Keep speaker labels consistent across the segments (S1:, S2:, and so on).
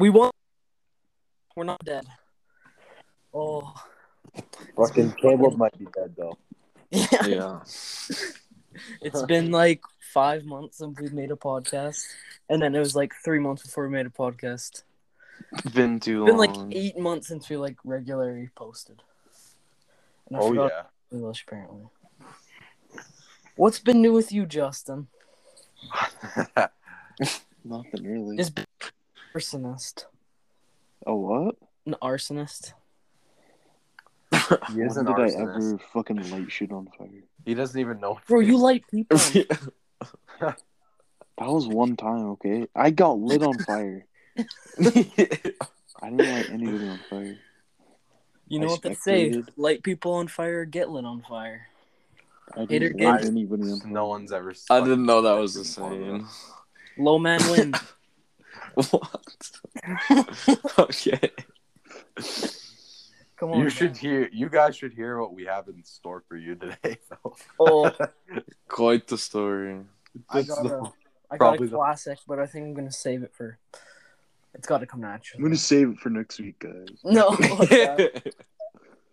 S1: We won. We're not dead. Oh.
S2: Fucking Caleb might be dead though.
S1: Yeah.
S3: Yeah.
S1: It's been like five months since we've made a podcast. And then it was like three months before we made a podcast.
S3: It's been too
S1: It's been like eight months since we like regularly posted. And I
S2: Oh yeah.
S1: English apparently. What's been new with you, Justin?
S3: Nothing really.
S1: Is arsonist.
S3: a what?
S1: An arsonist.
S2: He is
S3: when
S2: an
S3: did I
S2: arsonist.
S3: ever fucking light shit on fire?
S2: He doesn't even know.
S1: Bro, you light people.
S3: That was one time, okay? I got lit on fire. I didn't light anybody on fire.
S1: You know
S3: I
S1: what they say?
S3: spectated.
S1: Light people on fire, get lit on fire.
S3: I
S1: Hater
S3: didn't light
S1: kid.
S3: anybody on fire.
S2: No one's ever.
S3: I didn't know that was the saying.
S1: Low man wins.
S3: What? okay.
S1: Come on.
S2: You should hear. You guys should hear what we have in store for you today. though.
S1: Oh,
S3: Quite the story.
S1: I
S2: That's
S1: got
S2: the-
S1: a, I got
S2: probably
S1: a
S2: the-
S1: classic, but I think I'm gonna save it for. It's got to come
S3: I'm gonna save it for next week, guys.
S1: No.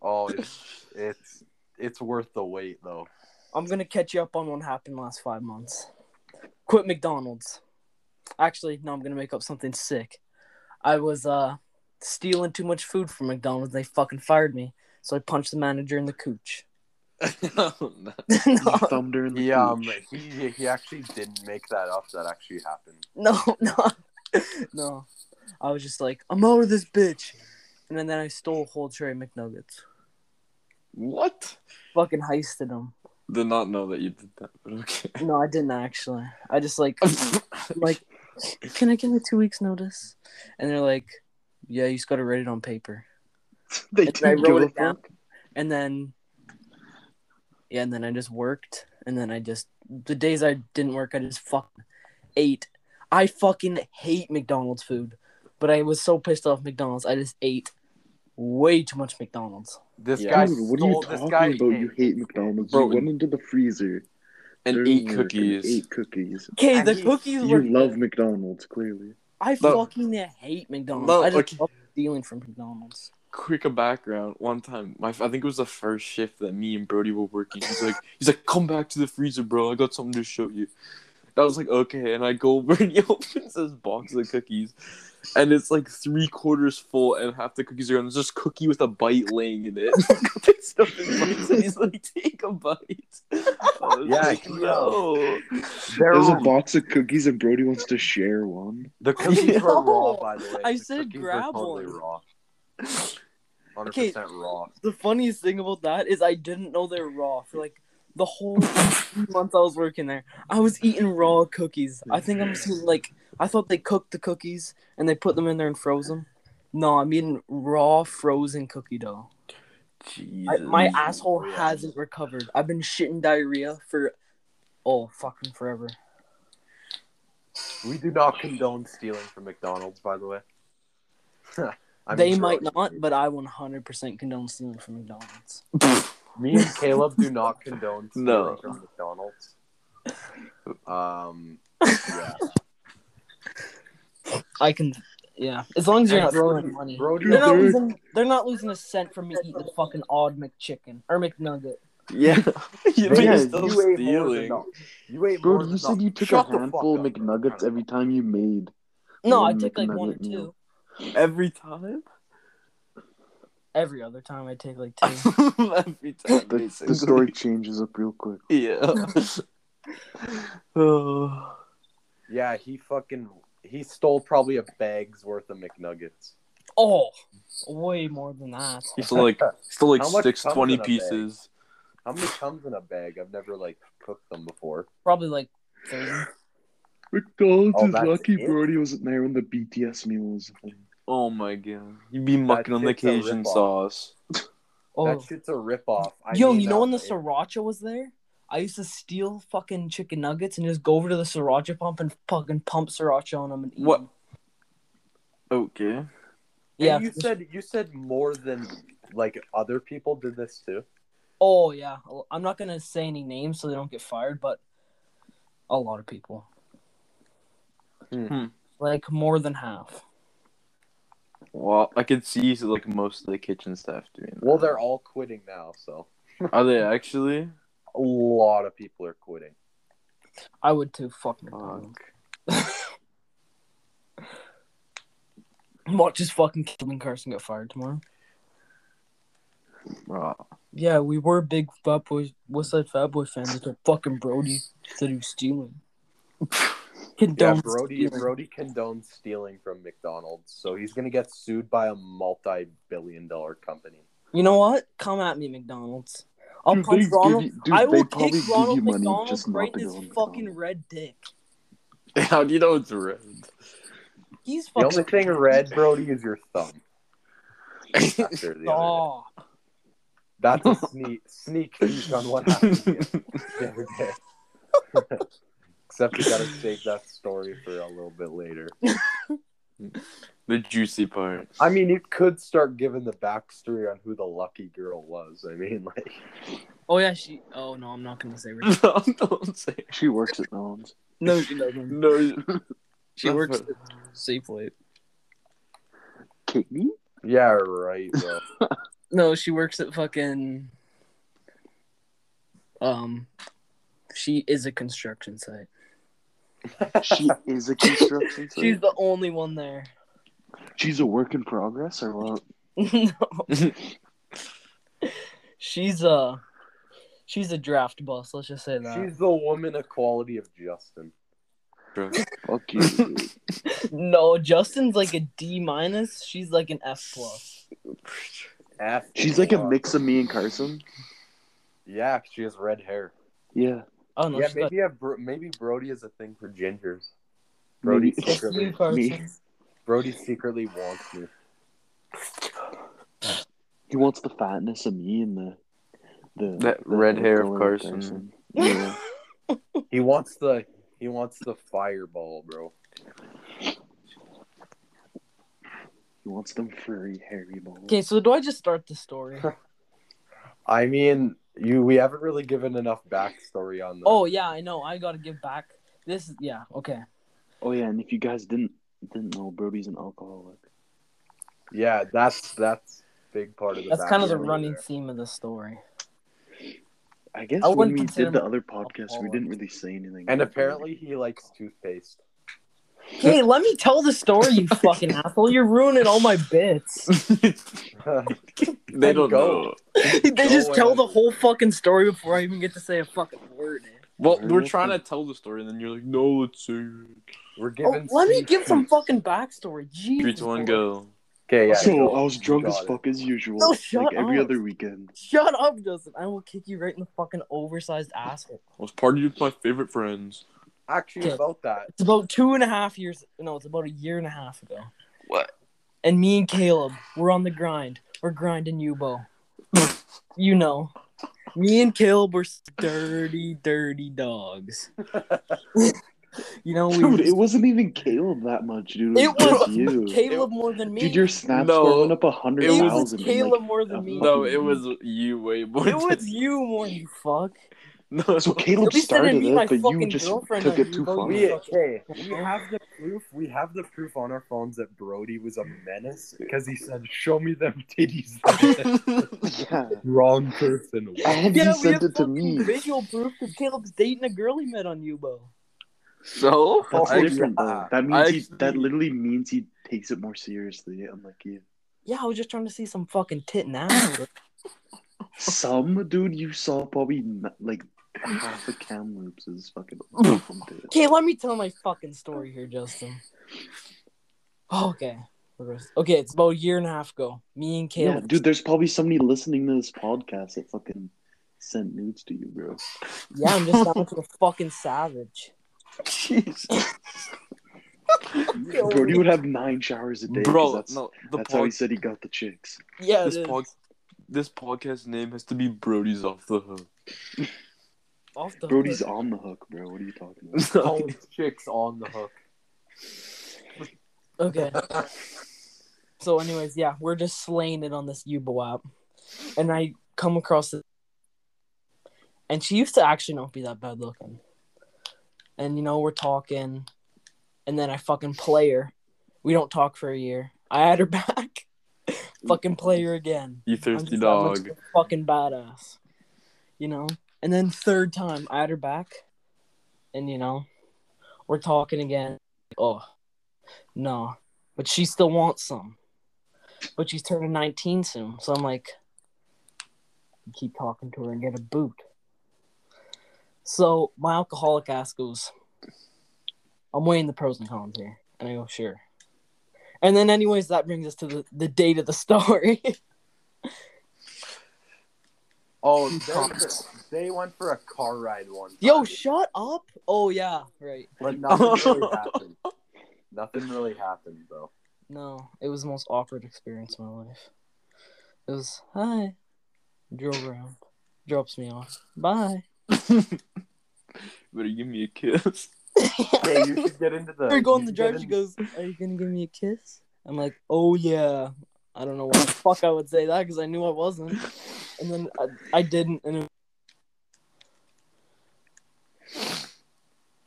S2: Oh, it's it's it's worth the wait though.
S1: I'm gonna catch you up on what happened last five months. Quit McDonald's. Actually, no, I'm gonna make up something sick. I was uh stealing too much food from McDonald's. They fucking fired me, so I punched the manager in the cooch.
S3: no.
S1: no,
S3: Thumbed her in the
S2: He um he he actually didn't make that up. That actually happened.
S1: no, no, no. I was just like, I'm out of this bitch, and then, then I stole a whole tray of McNuggets.
S3: What?
S1: Fucking heisted them.
S3: Did not know that you did that, but okay.
S1: No, I didn't actually. I just like like, can I get a two weeks notice? And they're like, yeah, you just got to write it on paper.
S3: they
S1: And I
S3: didn't give
S1: wrote it down.
S3: fuck.
S1: And then, yeah, and then I just worked. And then I just, the days I didn't work, I just fucking ate. I fucking hate McDonald's food. But I was so pissed off McDonald's, I just ate way too much McDonald's.
S2: This
S3: Yeah.
S2: guy.
S3: Dude, what are you
S2: this
S3: talking
S2: guy
S3: about? You hate McDonald's. Bro, you went into the freezer and and Ate ate cookies.
S1: Okay, the
S2: he-
S1: cookies
S3: You
S1: were.
S3: love McDonald's, clearly.
S1: I
S3: No.
S1: fucking hate McDonald's.
S3: No,
S1: I just
S3: okay.
S1: love stealing from McDonald's.
S3: Quick a background. One time, my I think it was the first shift that me and Brody were working. He's like, he's like, come back to the freezer, bro. I got something to show you. I was like, okay, and I go over and he opens this box of cookies, and it's like three quarters full, and half the cookies are gone. There's just cookie with a bite laying in it. Picks it bites, and he's like, take a bite.
S2: Yeah,
S3: like, no. There's a box of cookies, and Brody wants to share one.
S2: The cookies were raw, by the way.
S1: I
S2: The
S1: said grab
S2: totally
S1: one.
S2: raw. Hundred
S1: Okay.
S2: raw.
S1: The funniest thing about that is I didn't know they were raw for like the whole month I was working there. I was eating raw cookies. I think I'm seeing like I thought they cooked the cookies and they put them in there and froze them. No, I'm eating raw frozen cookie dough.
S3: Jesus.
S1: I, my asshole hasn't recovered. I've been shitting diarrhea for oh fucking forever.
S2: We do not condone stealing from McDonald's, by the way.
S1: They
S2: sure
S1: might not, but I 100% condone stealing from McDonald's.
S2: Me and Caleb do not condone stealing
S3: No.
S2: from McDonald's. Um, yeah.
S1: I can, yeah. As long as you're
S2: And
S1: not throwing
S2: Brody-
S1: money.
S2: Brody-
S1: They're not
S3: Dude.
S1: losing. They're not losing a cent from me eating a fucking odd McChicken or McNugget.
S3: Yeah. yeah, you're still
S2: you ait more
S3: stealing.
S2: no- You ate more
S3: Bro, you said you took
S2: Shut
S3: a handful of
S2: fuck up.
S3: McNuggets every time you made.
S1: No, I
S3: took
S1: take like one or two.
S3: meal. Every time?
S1: Every other time I take like two.
S3: every time. The, the story changes up real quick. Yeah. oh.
S2: Yeah, he fucking he stole probably a bag's worth of McNuggets.
S1: oh, way more than that.
S3: He still like still like
S2: How much
S3: six
S2: comes
S3: twenty
S2: in a bag?
S3: pieces.
S2: How many comes in a bag? I've never like cooked them before.
S1: Probably like thirty.
S3: McDonald's
S2: Oh,
S3: is lucky
S2: it?
S3: Brody wasn't there when the BTS meal was a thing. Oh my god. You'd be mucking on the
S2: shit's a
S3: Cajun
S2: ripoff.
S3: sauce.
S1: Oh,
S2: That shit's a ripoff. I
S1: yo,
S2: mean,
S1: you know when the
S2: it-
S1: sriracha was there? I used to steal fucking chicken nuggets and just go over to the sriracha pump and fucking pump sriracha on them and eat.
S3: What?
S1: 'em.
S3: Okay.
S1: Yeah.
S2: And you said you said more than like other people did this too.
S1: Oh yeah. I'm not gonna say any names so they don't get fired, but a lot of people.
S2: Hmm.
S3: Hmm.
S1: Like more than half.
S3: Well, I could see like most of the kitchen staff doing. That.
S2: Well, they're all quitting now, so
S3: Are they actually?
S2: a lot of people are quitting.
S1: I would too. Fuck McDonald's.
S3: Fuck.
S1: Watch his fucking Kevin Carson get fired tomorrow.
S3: Bro.
S1: Yeah, we were big Fat Boy, West Side Fat Boy fans until fucking Brody said he was stealing.
S2: Yeah, Brody
S1: stealing.
S2: Brody condones stealing from McDonald's, so he's gonna get sued by a multi-billion-dollar company.
S1: You know what? Come at me, McDonald's. I'll
S4: Dude,
S1: punch
S4: give
S1: Ronald.
S4: you- dude,
S1: I
S4: they
S1: will
S4: probably
S1: kick
S4: give
S1: Ronald
S4: you money
S1: McDonald
S4: just not
S1: right
S4: to
S1: in his fucking red dick.
S3: How do you know it's red?
S1: He's
S2: The only thing red, Brody, is your thumb. After the other day.
S1: Oh,
S2: That's a sneak sneak peek on what happened the other day. Except we gotta save that story for a little bit later.
S3: the juicy part.
S2: I mean, you could start giving the backstory on who the lucky girl was. I mean, like,
S1: oh yeah, she. Oh no, I'm not gonna say. Her.
S3: no, don't say.
S4: She works at Nolan's.
S1: No, she doesn't.
S3: No.
S1: She works
S3: what-
S1: at Safeway.
S4: Katie?
S2: yeah, right.
S1: No, she works at fucking. Um, she is a construction site.
S4: She is a construction site.
S1: She's the only one there.
S4: She's a work in progress or what?
S1: no, she's a. She's a draft bus. Let's just say that.
S2: She's the woman equality of Justin.
S3: Bro.
S4: Fuck you.
S1: No, Justin's like a D minus. She's like an F plus.
S2: F
S4: She's like a mix of me and Carson.
S2: Yeah, she has red hair.
S4: Yeah.
S1: Oh no,
S2: yeah,
S1: she's got-
S2: maybe Bro- maybe Brody is a thing for gingers. Brody
S4: Maybe.
S2: Secretly,
S1: Carson.
S4: Me.
S2: Brody secretly wants me.
S4: He wants the fatness of me and the the
S3: That
S4: the
S3: red hair of
S4: color
S3: Carson.
S4: Yeah.
S2: He wants the he wants the fireball, bro.
S4: He wants them furry, hairy balls.
S1: Okay, so do I just start the story?
S2: I mean, you we haven't really given enough backstory on the.
S1: Oh yeah, I know. I gotta give back. This, yeah, okay.
S4: Oh yeah, and if you guys didn't didn't know, Brody's an alcoholic.
S2: yeah, that's that's big part of the.
S1: That's kind of the running
S2: there.
S1: theme of the story.
S4: I guess
S1: I
S4: when we did the other podcast, we didn't really say anything.
S2: And
S4: about
S2: apparently, he likes toothpaste.
S1: Hey, let me tell the story, you fucking asshole. You're ruining all my bits.
S3: they don't
S2: go.
S3: know.
S1: they
S2: Go
S1: just tell the whole fucking story before I even get to say a fucking word.
S3: Well, we're
S4: Really?
S3: trying to tell the story, and then you're like, "No, let's say it."
S2: We're
S1: Oh,
S2: giving.
S1: let me give some fucking backstory. Jesus.
S3: Three, two, one,
S1: Lord.
S3: go.
S2: Okay, yeah.
S4: So
S2: go.
S4: I was drunk
S2: got
S4: as
S2: it.
S4: fuck as usual.
S1: No, shut
S4: like every
S1: up.
S4: other weekend.
S1: Shut up, Justin. I will kick you right in the fucking oversized asshole.
S3: I was partying with my favorite friends.
S2: Actually,
S1: Okay.
S2: about that,
S1: It's about two and a half years. No, it's about a year and a half ago.
S3: What?
S1: And me and Caleb, we're on the grind. We're grinding Yubo. you know. Me and Caleb were dirty, dirty dogs. you know, we
S4: Dude, it wasn't even Caleb that much, dude. It
S1: It
S4: was, just
S1: was
S4: you.
S1: Caleb more than me.
S4: Dude, your snaps
S3: No,
S4: were went up a hundred
S1: it was
S4: thousand.
S1: Caleb
S4: like,
S1: more than me.
S3: No, it was you way more.
S1: It was you more, you fuck.
S3: no.
S4: So Caleb
S1: At least I
S4: started
S1: didn't meet my
S4: it, but you just took it too far.
S2: we okay. We have the proof. We have the proof on our phones that Brody was a menace because he said, "Show me them titties."
S4: Yeah,
S2: Wrong person.
S4: and
S1: Yeah,
S4: he
S1: we
S4: sent
S1: have
S4: it to me.
S1: visual proof because Caleb's dating a girl he met on Yubo.
S3: so
S4: That's
S2: Oh,
S4: different
S2: yeah.
S4: Uh, though. That means
S3: I
S4: he, that literally means he takes it more seriously, unlike you.
S1: Yeah, I was just trying to see some fucking tit now.
S4: Some dude you saw probably n- like half a Kamloops is fucking awesome, dude.
S1: Okay, let me tell my fucking story here, Justin. Oh, okay. Okay, it's about a year and a half ago. Me and
S4: Yeah, dude. There's probably somebody listening to this podcast that fucking sent nudes to you, bro.
S1: Yeah, I'm just down to a fucking savage.
S3: Jesus.
S4: Brody would have nine showers a day. 'cause
S3: bro,
S4: that's,
S3: no, the
S4: that's how he said he got the chicks.
S1: Yeah,
S3: this
S1: it is.
S3: pod, this podcast name has to be Brody's off the hook.
S1: Off the
S4: Brody's
S1: hook.
S4: on the hook, bro. What are you talking about?
S2: All chicks on the hook.
S1: Okay. So, anyways, yeah, we're just slaying it on this Yubo app, and I come across it, and she used to actually not be that bad looking, and you know we're talking, and then I fucking play her. We don't talk for a year. I add her back. fucking play her again.
S3: You thirsty
S1: just that much
S3: dog.
S1: fucking badass. You know? And then third time, I had her back. And you know, we're talking again. Oh, no. But she still wants some. But she's turning 19 soon. So I'm like, keep talking to her and get a boot. So my alcoholic ass goes, I'm weighing the pros and cons here. And I go, sure. And then, anyways, that brings us to the, the date of the story.
S2: Oh, they, they went for a car ride one. Time,
S1: Yo, shut up. Oh, yeah, right.
S2: but nothing really happened. Nothing really happened, bro.
S1: No, it was the most awkward experience of my life. It was, hi. Drove around. Drops me off. Bye.
S3: Better give me a kiss.
S2: Hey, you should get into the.
S1: We're going
S2: you
S1: the
S2: should get
S1: drive. She
S2: in-
S1: goes, Are you going to give me a kiss? I'm like, Oh, yeah. I don't know why the fuck I would say that because I knew I wasn't. And then I, I didn't. And it...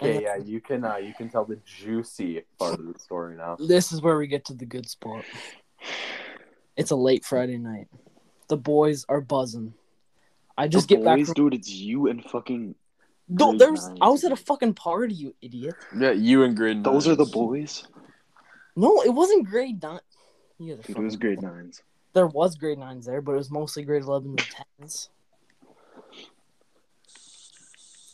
S2: Okay, yeah, you can. Uh, you can tell the juicy part of the story now.
S1: This is where we get to the good spot. It's a late Friday night. The boys are buzzing. I just
S4: The
S1: get back from.
S4: dude. It's you and fucking.
S1: No,
S4: grade
S1: there was.
S4: nine.
S1: I was at a fucking party, you idiot.
S3: Yeah, you and grade
S4: Those are the boys.
S1: No, it wasn't grade nine. You guys are
S4: Dude, it was
S1: fucking-
S4: grade nines.
S1: There was grade nines there, but it was mostly grade eleven and tens.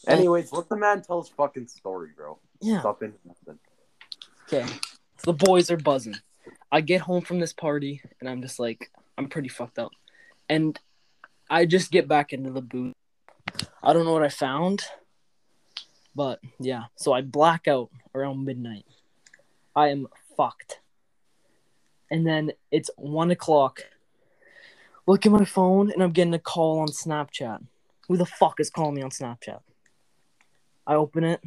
S2: Anyways, let the man tell his fucking story, bro.
S1: Yeah.
S2: Stop in nothing.
S1: Okay. So the boys are buzzing. I get home from this party and I'm just like, I'm pretty fucked up. And I just get back into the booth. I don't know what I found, but yeah. So I black out around midnight. I am fucked. And then it's one o'clock. Look at my phone and I'm getting a call on Snapchat. Who the fuck is calling me on Snapchat? I open it.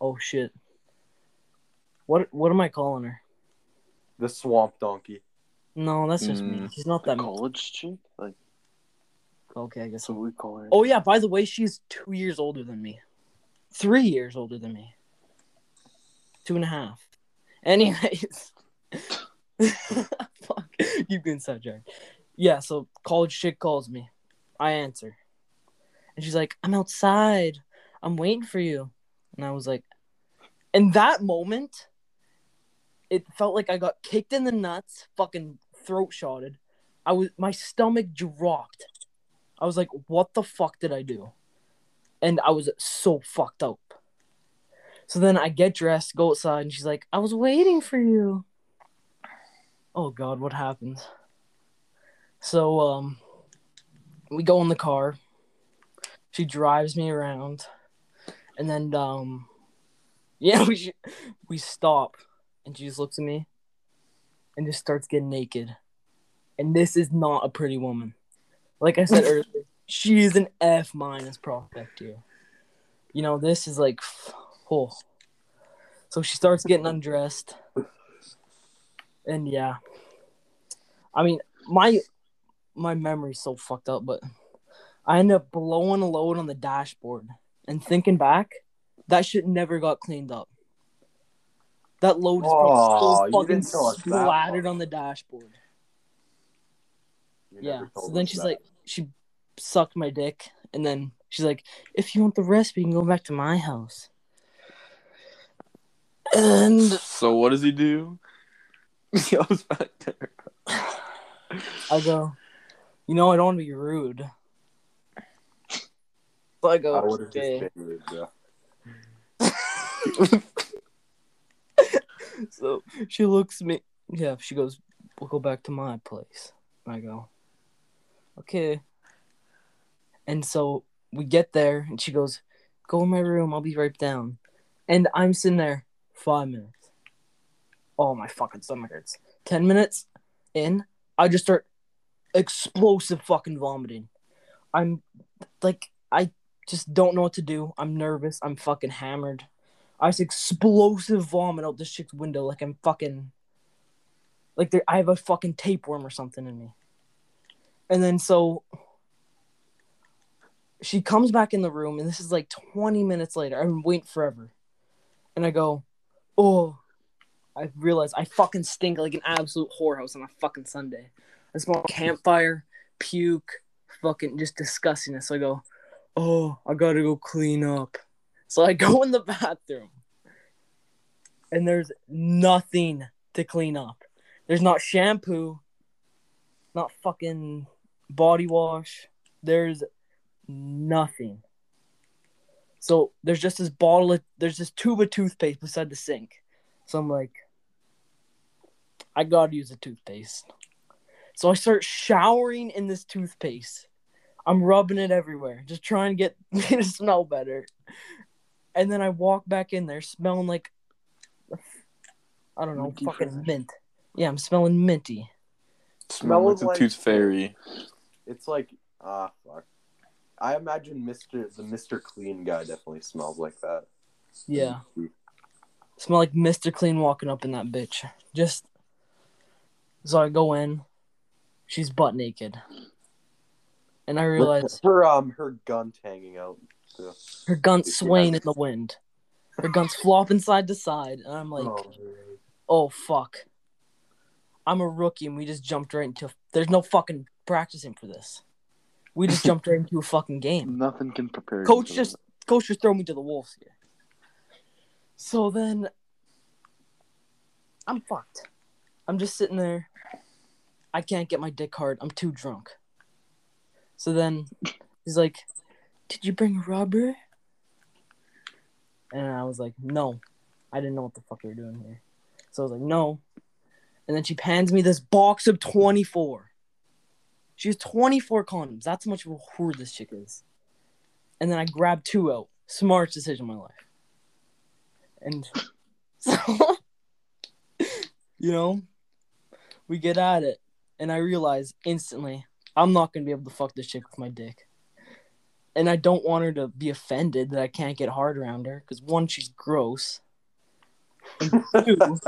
S1: Oh shit. What what am I calling her?
S2: The swamp donkey.
S1: No, that's just me.
S3: Mm.
S1: She's not that much.
S4: college chick. Like
S1: Okay, I guess.
S4: that's what we call her.
S1: Oh yeah, by the way, she's two years older than me. Three years older than me. Two and a half. Anyways. Fuck. Keep getting sidetracked. Yeah, so college chick calls me. I answer. And she's like, I'm outside. I'm waiting for you. And I was like, in that moment, it felt like I got kicked in the nuts, fucking throat shotted. I was my stomach dropped. I was like, what the fuck did I do? And I was so fucked up. So then I get dressed, go outside, and she's like, I was waiting for you. Oh god, what happened? So um we go in the car. She drives me around. And then um yeah, we sh- we stop and she just looks at me and just starts getting naked. And this is not a pretty woman. Like I said earlier, she is an F minus prospect here. You know, this is like, oh. So she starts getting undressed, and yeah. I mean, my my memory's so fucked up, but I ended up blowing a load on the dashboard, and thinking back, that shit never got cleaned up. That load is
S2: Oh,
S1: probably still fucking
S2: didn't tell us that
S1: splattered on the dashboard.
S2: You
S1: Yeah. So then she's
S2: that.
S1: like, she sucked my dick, and then she's like, if you want the recipe, you can go back to my house. And
S3: So what does he do? He goes back there.
S1: I go, you know, I don't want to be rude. So I go,
S2: I would have
S1: okay.
S2: just been rude, bro.
S1: So she looks at me. Yeah, she goes, we'll go back to my place. I go, okay. And so we get there, and she goes, go in my room. I'll be right down. And I'm sitting there five minutes. Oh, my fucking stomach hurts. Ten minutes in, I just start explosive fucking vomiting. I'm like, I just don't know what to do. I'm nervous. I'm fucking hammered. I just explosive vomit out this chick's window like I'm fucking like there I have a fucking tapeworm or something in me. And then so she comes back in the room and this is like 20 minutes later. I've been waiting forever. And I go, "Oh, I realized I fucking stink like an absolute whorehouse on a fucking Sunday. I smell campfire, puke, fucking just disgustingness. So I go, oh, I gotta go clean up. So I go in the bathroom, and there's nothing to clean up. There's not shampoo, not fucking body wash. There's nothing. So there's just this bottle of there's this tube of toothpaste beside the sink. So I'm like, I gotta use a toothpaste. So I start showering in this toothpaste. I'm rubbing it everywhere, just trying to get me to smell better. And then I walk back in there smelling like I don't know,
S4: Minty
S1: fucking
S4: fresh.
S1: mint. Yeah, I'm smelling minty.
S3: Smell like
S2: Smells
S3: the
S2: like-
S3: tooth fairy.
S2: It's like ah fuck. I imagine Mister the Mister Clean guy definitely smells like that.
S1: Yeah. Smell like Mr. Clean walking up in that bitch. Just so I go in, she's butt naked. And I realize
S2: her um her gun's hanging out. too.
S1: her gun's swaying in the wind. Her gun's flopping side to side. And I'm like,
S2: Oh,
S1: oh fuck. I'm a rookie and we just jumped right into there's no fucking practicing for this. We just jumped right into a fucking game.
S4: Nothing can prepare. you
S1: Coach just
S4: that.
S1: coach just throw me to the wolves here. So then I'm fucked. I'm just sitting there. I can't get my dick hard. I'm too drunk. So then he's like, Did you bring a rubber? And I was like, No. I didn't know what the fuck we were doing here. So I was like, No. And then she hands me this box of 24. She has 24 condoms. That's how much of a whore this chick is and then I grabbed two out. Smartest decision of my life. And so, you know, we get at it, and I realize instantly I'm not gonna be able to fuck this chick with my dick. And I don't want her to be offended that I can't get hard around her because one, she's gross. Two,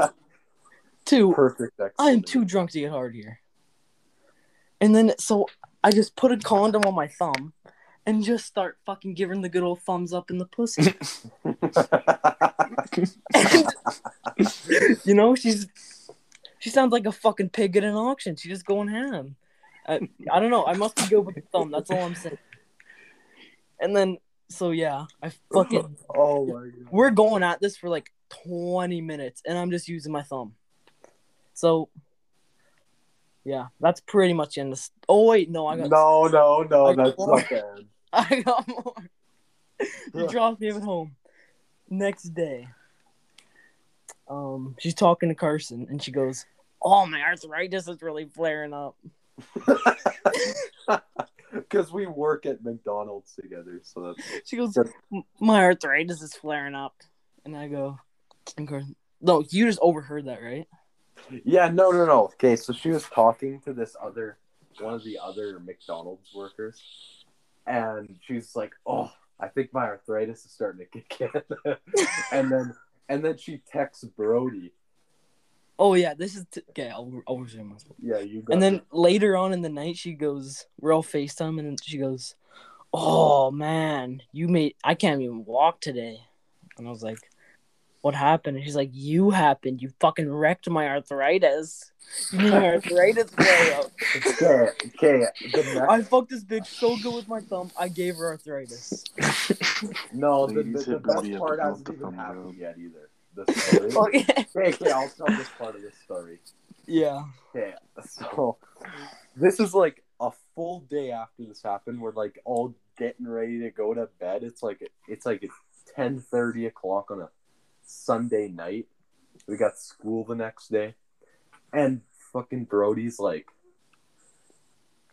S1: two,
S2: Perfect.
S1: I am too drunk to get hard here. And then so I just put a condom on my thumb and just start fucking giving the good old thumbs up in the pussy. you know, she's she sounds like a fucking pig at an auction. She's just going ham. I, I don't know. I must be good with the thumb. That's all I'm saying. And then so yeah, I fucking
S2: oh my god.
S1: we're going at this for like 20 minutes and I'm just using my thumb. So yeah, that's pretty much the end of Oh wait, no, I got
S2: No, no, no, that's not bad.
S1: I got more. He dropped me at home. Next day. Um, she's talking to Carson and she goes, Oh my arthritis is really flaring up.
S2: Because we work at McDonald's together, so that's
S1: She goes. My arthritis is flaring up. And I go, No, you just overheard that, right?
S2: yeah. No, no, no. Okay, so she was talking to this other one of the other McDonald's workers, and she's like, "Oh, I think my arthritis is starting to kick in," and then and then she texts Brody.
S1: Oh yeah, this is t- okay. I'll, I'll resume myself.
S2: Yeah, you. Got
S1: And then later on in the night, she goes, "We're all Facetime," and she goes, "Oh man, you made I can't even walk today." And I was like, "What happened?" And she's like, "You happened. You fucking wrecked my arthritis. You made my arthritis flare up.
S2: okay, okay. The next,
S1: I fucked this bitch so good with my thumb. I gave her arthritis.
S2: no, the, the,
S4: Ladies
S2: the
S4: hit
S2: best
S4: Brody up
S2: part
S4: above
S2: hasn't
S4: the
S2: even
S4: thumb
S2: happened
S4: rub.
S2: yet either. The story.
S1: Okay.
S2: okay, okay, I'll tell this part of the story.
S1: Yeah.
S2: Okay, so this is like a full day after this happened. We're like all getting ready to go to bed. It's like it's like ten thirty o'clock on a Sunday night. We got school the next day, and fucking Brody's like,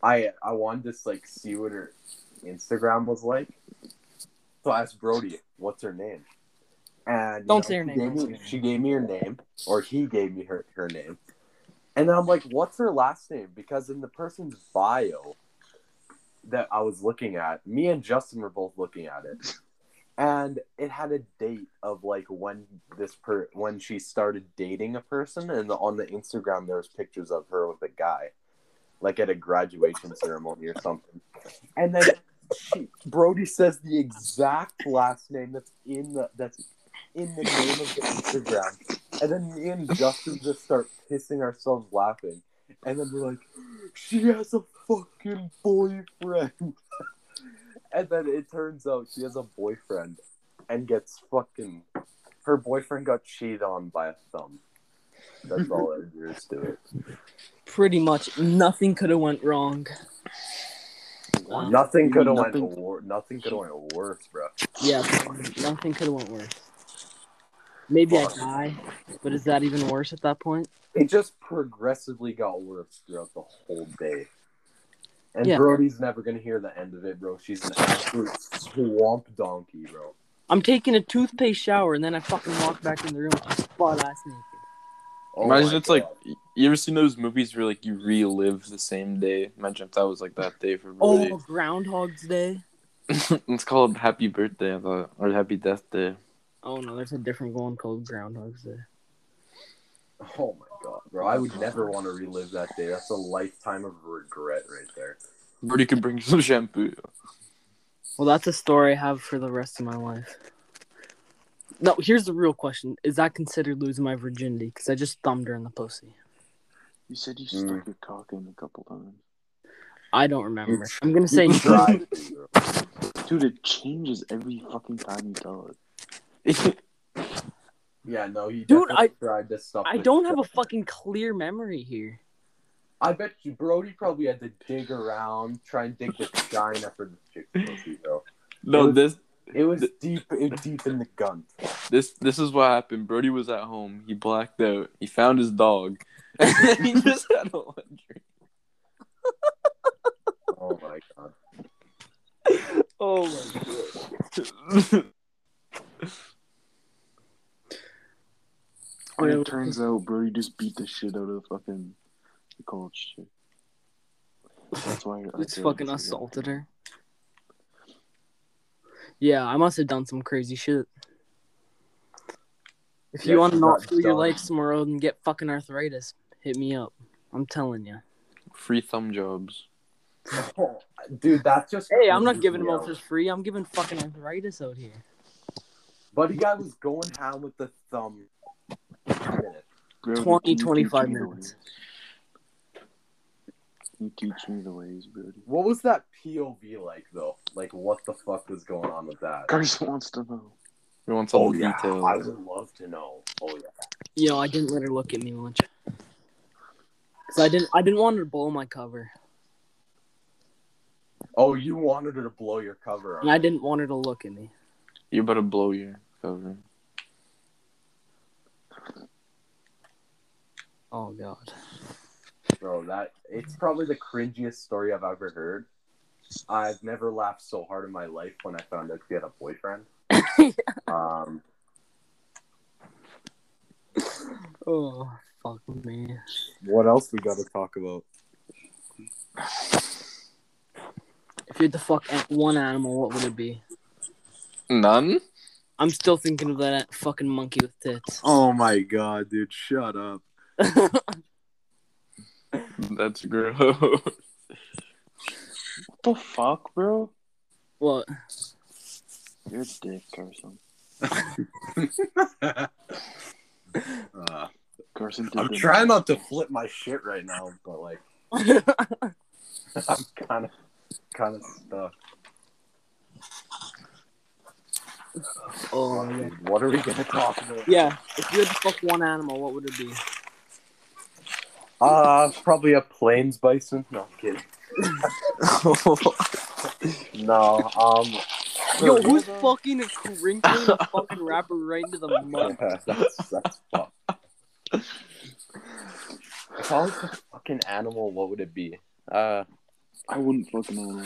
S2: I I wanted to just, like see what her Instagram was like. So I asked Brody, "What's her name?" And
S1: Don't say her
S2: she
S1: name,
S2: Gave me, she gave me her name, or he gave me her her name, and I'm like, "What's her last name?" Because in the person's bio that I was looking at, me and Justin were both looking at it, and it had a date of like when this per when she started dating a person, and on the Instagram there was pictures of her with a guy, like at a graduation ceremony or something, and then she, Brody says the exact last name that's in the that's in the name of the Instagram, And then me and Justin just start pissing ourselves laughing. And then we're like, she has a fucking boyfriend. and then it turns out she has a boyfriend and gets fucking. Her boyfriend got cheated on by a thumb. That's all there is to it.
S1: Pretty much nothing could have went wrong.
S4: What?
S2: Nothing could have went
S4: nothing
S2: could have went worse, bro.
S1: Yeah, nothing could have went worse. Maybe I die, but is that even worse at that point?
S2: It just progressively got worse throughout the whole day. And
S1: Yeah.
S2: Brody's never gonna hear the end of it, bro. She's an absolute swamp donkey, bro.
S1: I'm taking a toothpaste shower and then I fucking walk back in the room just butt ass naked.
S2: Oh
S3: Imagine
S2: my
S3: it's like you ever seen those movies where like you relive the same day. Imagine if that was like that day for oh, Brody.
S1: Oh, Groundhog's Day.
S3: it's called Happy Birthday, I thought, or Happy Death Day.
S1: Oh no, there's a different one called Groundhog's Day.
S2: Oh my god, bro. I would never want to relive that day. That's a lifetime of regret right there.
S3: Brody can bring some shampoo.
S1: Well, that's a story I have for the rest of my life. No, here's the real question: Is that considered losing my virginity? Because I just thumbed her in the pussy.
S4: You said you
S2: Mm.
S4: stuck your cock in a couple times.
S1: I don't remember. I'm gonna say
S2: You tried.
S4: Dude, it changes every fucking time you tell it.
S2: Yeah, no, you
S1: Dude, I-
S2: tried to stuff.
S1: I don't have a fucking clear memory here.
S2: I bet you Brody probably had to dig around, try and dig the shine after the chick's pussy, bro.
S3: no, this
S2: It was deep, it was deep in the gun.
S3: this this is what happened. Brody was at home. He blacked out. He found his dog, and then he just had a wet dream.
S2: Oh my god.
S1: Oh my god.
S4: And it turns out Brody just beat the shit out of fucking the college chick. That's why I
S1: It's fucking
S4: like it's
S1: assaulted her. Yeah, I must have done some crazy shit. If you want to
S2: she
S1: not
S2: got
S1: feel your
S2: done.
S1: legs tomorrow and get fucking arthritis, hit me up. I'm telling you.
S3: Free thumb jobs.
S2: Dude, that's just.
S1: Hey, I'm not giving them out
S2: out.
S1: for free. I'm giving fucking arthritis out here.
S2: Buddy guy was going ham with the thumb.
S4: Brody,
S1: 20,
S4: can you teach
S1: 25 minutes.
S4: you teach me the ways, Brody?
S2: What was that POV like though? Like, what the fuck was going on with that?
S4: Carson wants to know.
S3: He wants all
S2: Oh
S3: the
S2: yeah,
S3: details.
S2: I would love to know. Oh yeah.
S1: Yo, I didn't let her look at me much. Cause I didn't. I didn't want her to blow my cover,
S2: Oh, you wanted her to blow your cover
S1: and. I didn't want her to look at me.
S3: You better blow your cover.
S1: Oh god.
S2: Bro, that it's probably the cringiest story I've ever heard. I've never laughed so hard in my life when I found out she had a boyfriend. um,
S1: Oh fuck me.
S2: what else we got to talk about?
S1: If you had to fuck one animal, what would it be?
S3: None.
S1: I'm still thinking of that fucking monkey with tits.
S2: Oh my god, dude, shut up.
S3: That's gross.
S4: What the fuck, bro?
S1: what?
S4: You're a dick, Carson.
S2: Uh,
S4: Carson
S2: I'm
S4: the-
S2: trying not to flip my shit right now, but like I'm kind of kind of stuck.
S1: oh
S2: what are we gonna talk about?
S1: Yeah. If you had to fuck one animal, what would it be?
S2: Uh, probably a plains bison. No, I'm kidding. No, um,
S1: Yo, who's fucking crinkling a fucking rapper right into the mud?
S2: that's that's fucked. If I was a fucking animal, what would it be? Uh,
S4: I wouldn't fucking know.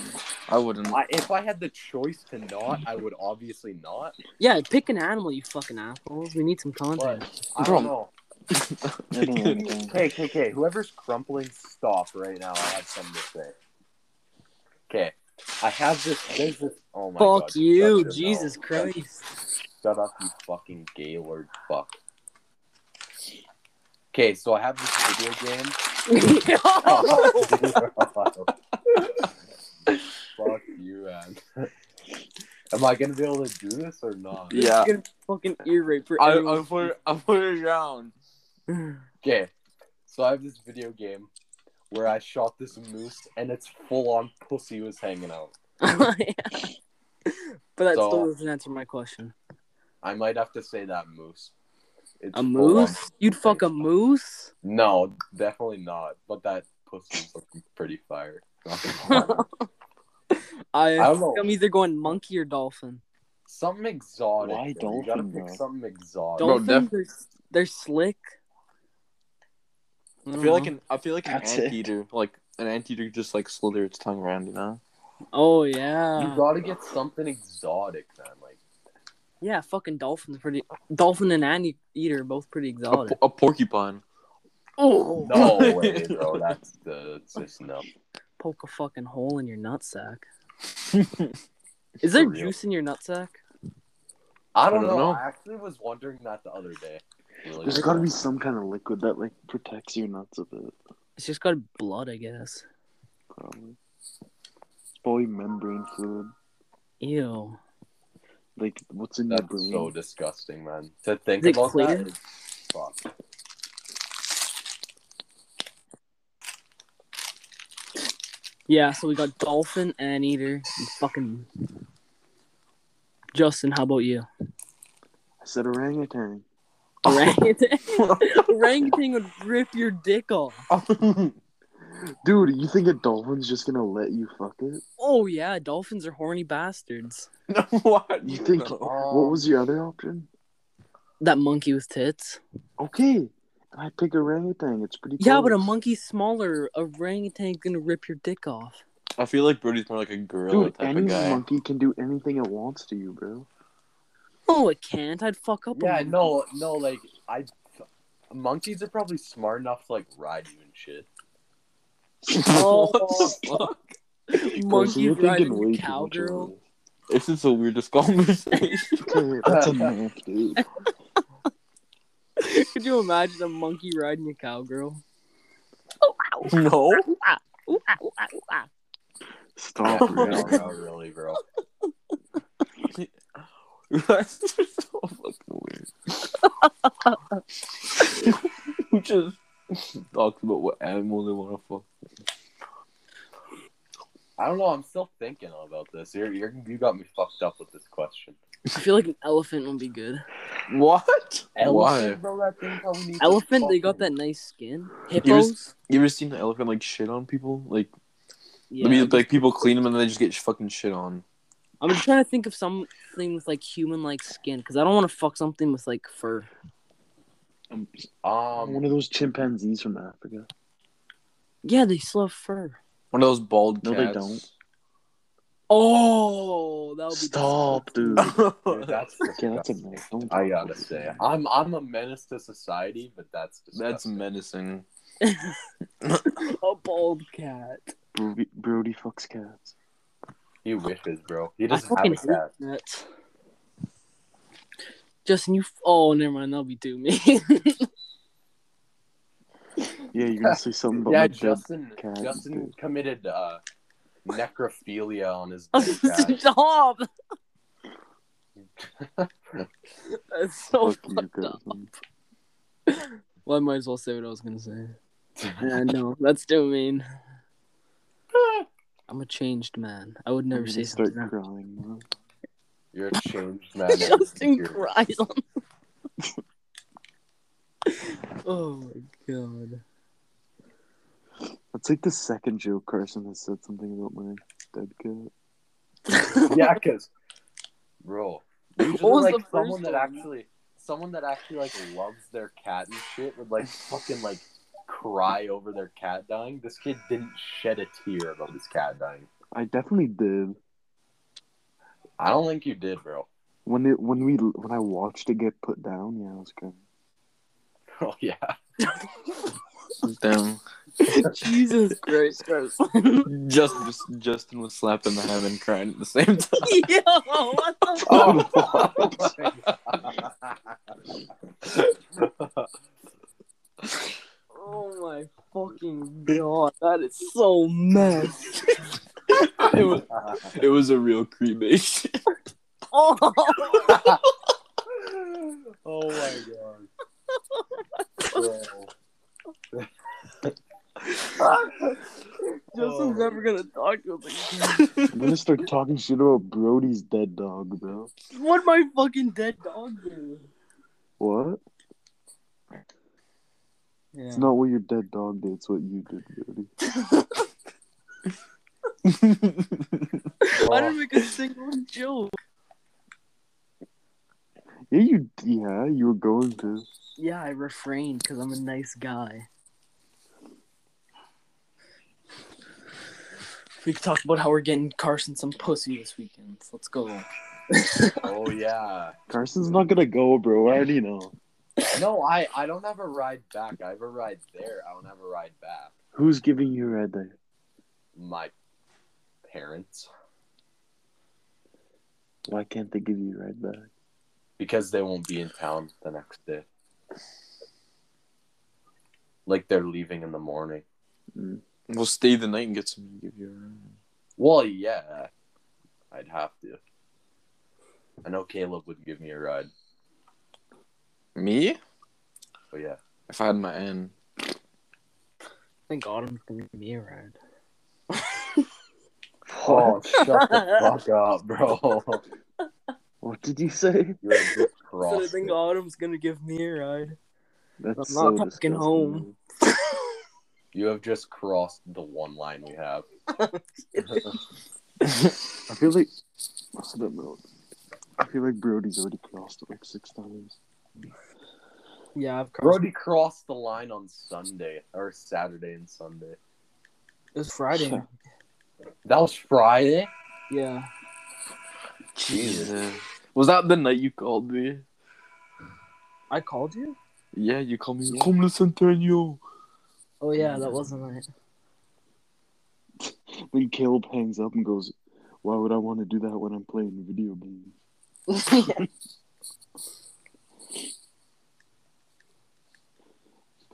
S3: I wouldn't.
S2: I, if I had the choice to not, I would obviously not.
S1: Yeah, pick an animal, you fucking assholes. We need some content.
S2: But I don't know.
S4: I don't.
S2: Okay, okay, okay. Whoever's crumpling, stop right now. I have something to say. Okay, I have this. There's this. Oh my god.
S1: Fuck you,
S2: shut
S1: Jesus
S2: mouth.
S1: Christ.
S2: Shut up, you fucking Gaylord fuck. Okay, so I have this video game. Fuck you, man. Am I gonna be able to do this or not?
S3: Yeah.
S1: You're gonna fucking ear rape for
S3: I,
S1: everyone.
S3: I put it, I put it down. Mm.
S2: Okay, so I have this video game where I shot this moose and it's full on pussy was hanging out.
S1: Oh, but that
S2: So-
S1: still doesn't answer my question.
S2: I might have to say that moose. It's
S1: A moose? You'd fuck a moose?
S2: No, definitely not. But that pussy's looking pretty fire. Not gonna lie.
S1: I,
S2: I don't know.
S1: I'm either going monkey or dolphin.
S2: something exotic.
S4: Why
S2: bro. You gotta
S4: dolphin,
S2: pick
S4: bro?
S2: something exotic.
S3: Bro,
S1: Dolphins,
S3: def-
S1: they're, they're slick.
S3: I feel like an I feel like an
S4: That's it.
S3: anteater, like an anteater, just like slither its tongue around, you know.
S1: Oh yeah.
S2: you gotta get something exotic, man. Like
S1: yeah. Fucking dolphins, pretty. Dolphin and anteater both pretty
S3: A,
S1: exotic.
S3: po- a porcupine.
S1: Oh
S2: no way, bro. That's the that's just no.
S1: Poke a fucking hole in your nutsack. Is there juice in your nutsack?
S2: I don't,
S3: I don't
S2: know.
S3: know.
S2: I actually was wondering that the other day. Really.
S4: There's got to be some kind of liquid that like protects your nuts a bit.
S1: It's just got blood, I guess.
S4: Probably. It's probably membrane fluid.
S1: Ew.
S4: Like what's in
S2: That's
S4: your brain?
S2: so disgusting, man. To think
S1: Is
S2: about
S1: clear?
S2: that is fuck.
S1: Yeah, so we got dolphin, anteater, and fucking. Justin, how about you?
S4: I said orangutan.
S1: Orangutan. Orangutan would rip your dick off.
S4: Dude, you think a dolphin's just gonna let you fuck it?
S1: Oh yeah, dolphins are horny bastards.
S3: no, what?
S4: You think?
S2: Um,
S4: what was your other option?
S1: That monkey with tits.
S4: Okay, I pick orangutan. It's pretty.
S1: Yeah, but a
S4: close.
S1: monkey's smaller. A orangutan's gonna rip your dick off.
S3: I feel like Brody's more like a gorilla
S4: Dude,
S3: type
S4: any
S3: of guy.
S4: monkey can do anything it wants to you, bro.
S1: Oh, it can't. I'd fuck up.
S2: Yeah,
S1: monkey.
S2: no, no, like I, monkeys are probably smart enough to like ride you and shit.
S1: Oh,
S3: what the oh. fuck?
S4: Bro,
S1: monkeys
S4: so you're
S1: riding
S4: thinking way
S1: your
S4: too much
S1: cowgirl.
S3: This is the weirdest conversation.
S4: this. Okay, that's enough, dude.
S1: Could you imagine a monkey riding a cowgirl?
S3: no.
S4: Stop,
S2: no,
S4: bro.
S2: no, really, bro.
S3: That's so fucking weird. Who just talks about what animal they want to fuck?
S2: I don't know. I'm still thinking about this. You're, you're you got me fucked up with this question.
S1: I feel like an elephant would be good.
S3: What?
S2: Elephant, bro, that thing
S1: Elephant, they got that nice skin.
S3: You
S1: Hippos,
S3: You ever seen an elephant like shit on people? Like,
S1: yeah.
S3: I mean, like people clean them and then they just get fucking shit on.
S1: I'm trying to think of something with like human-like skin because I don't want to fuck something with like fur.
S4: Um,
S2: Um,
S4: one of those chimpanzees from Africa.
S1: Yeah, they still have fur.
S3: One of those bald
S4: No, they
S3: cats.
S4: don't.
S1: Oh, that would be
S4: Stop, dude.
S2: dude, that's
S4: Okay, that's a
S2: disgusting.
S4: no. Don't
S2: I gotta
S4: about
S2: say. I'm I'm a menace to society, but that's
S3: That's
S2: disgusting.
S3: menacing.
S1: a bald cat.
S4: Brody, Brody fucks cats.
S2: He wishes, bro. He
S1: I
S2: doesn't have
S1: fucking
S2: a cat.
S1: that. Justin, you. Oh, never mind. That'll be too mean.
S4: Yeah, you're gonna say something about
S2: Yeah,
S4: my dead
S2: Justin.
S4: cat,
S2: Justin
S4: dude.
S2: committed uh, necrophilia on his dead cat.
S1: Stop. That's so
S4: Fuck you,
S1: fucked up. Well, I might as well say what I was gonna say. Yeah, no, that's too mean. I'm a changed man. I would never
S4: I'm
S1: say
S4: start
S1: something. like
S4: crying. Man.
S2: You're a changed man.
S1: that. Justin
S2: You're-
S1: cries on. oh my god.
S4: That's like the second joke Carson has said something about my dead cat.
S2: yeah, because, bro, usually
S1: was
S2: like someone that
S1: one?
S2: actually, someone that actually like loves their cat and shit would like fucking like cry over their cat dying. This kid didn't shed a tear about his cat dying.
S4: I definitely did.
S2: I don't think you did, bro.
S4: When it when we when I watched it get put down, yeah, I was crying.
S2: Oh yeah.
S3: Damn.
S1: Jesus Christ, Carson.
S3: Just, just Justin was slapping the hand and crying at the same time.
S1: Yo, what the
S2: Oh,
S1: Oh my fucking god, that is so messed.
S3: it was, it was a real cremation.
S1: Oh,
S2: oh my god. Bro.
S1: Justin's
S2: Oh.
S1: never gonna talk to us again.
S4: I'm gonna start talking shit about Brody's dead dog, bro.
S1: What my fucking dead dog do?
S4: What?
S1: Yeah.
S4: It's not what your dead dog did, it's what you did, Brody.
S1: I didn't make a single joke.
S4: Yeah, you yeah, you were going to.
S1: Yeah, I refrained because I'm a nice guy. We can talk about how we're getting Carson some pussy this weekend. So Let's go.
S2: Oh yeah.
S4: Carson's not gonna go, bro. I already know.
S2: No, I I don't have a ride back. I have a ride there. I don't have a ride back.
S4: Who's giving you a ride there?
S2: My parents,
S4: Why can't they give you a ride back?
S2: because they won't be in town the next day. Like they're leaving in the morning.
S4: Mm.
S3: We'll stay the night and get some to give you a ride.
S2: Well, yeah, I'd have to. I know Caleb would give me a ride,
S3: Me?
S2: but yeah.
S3: If I had my N.
S1: Thank God I'm gonna give me a ride.
S2: Oh, shut the fuck up, bro.
S4: What did you say?
S2: You're a bit
S1: I
S2: cross.
S1: think Autumn's gonna give me a ride.
S4: That's
S1: I'm
S4: so
S1: not fucking
S4: disgusting,
S1: home.
S2: You have just crossed the one line we have.
S4: I feel like I don't. I feel like Brody's already crossed it like six times.
S1: Yeah, I've crossed.
S2: Brody crossed the line on Sunday or Saturday and Sunday.
S1: It was Friday.
S2: That was Friday.
S1: yeah.
S3: Jesus. Was that the night you called me?
S1: I called you?
S3: Yeah, you called me.
S1: Yeah.
S3: Come to Centennial.
S1: Oh yeah, that wasn't it.
S4: Then Caleb hangs up and goes, "Why would I want to do that when I'm playing video games?"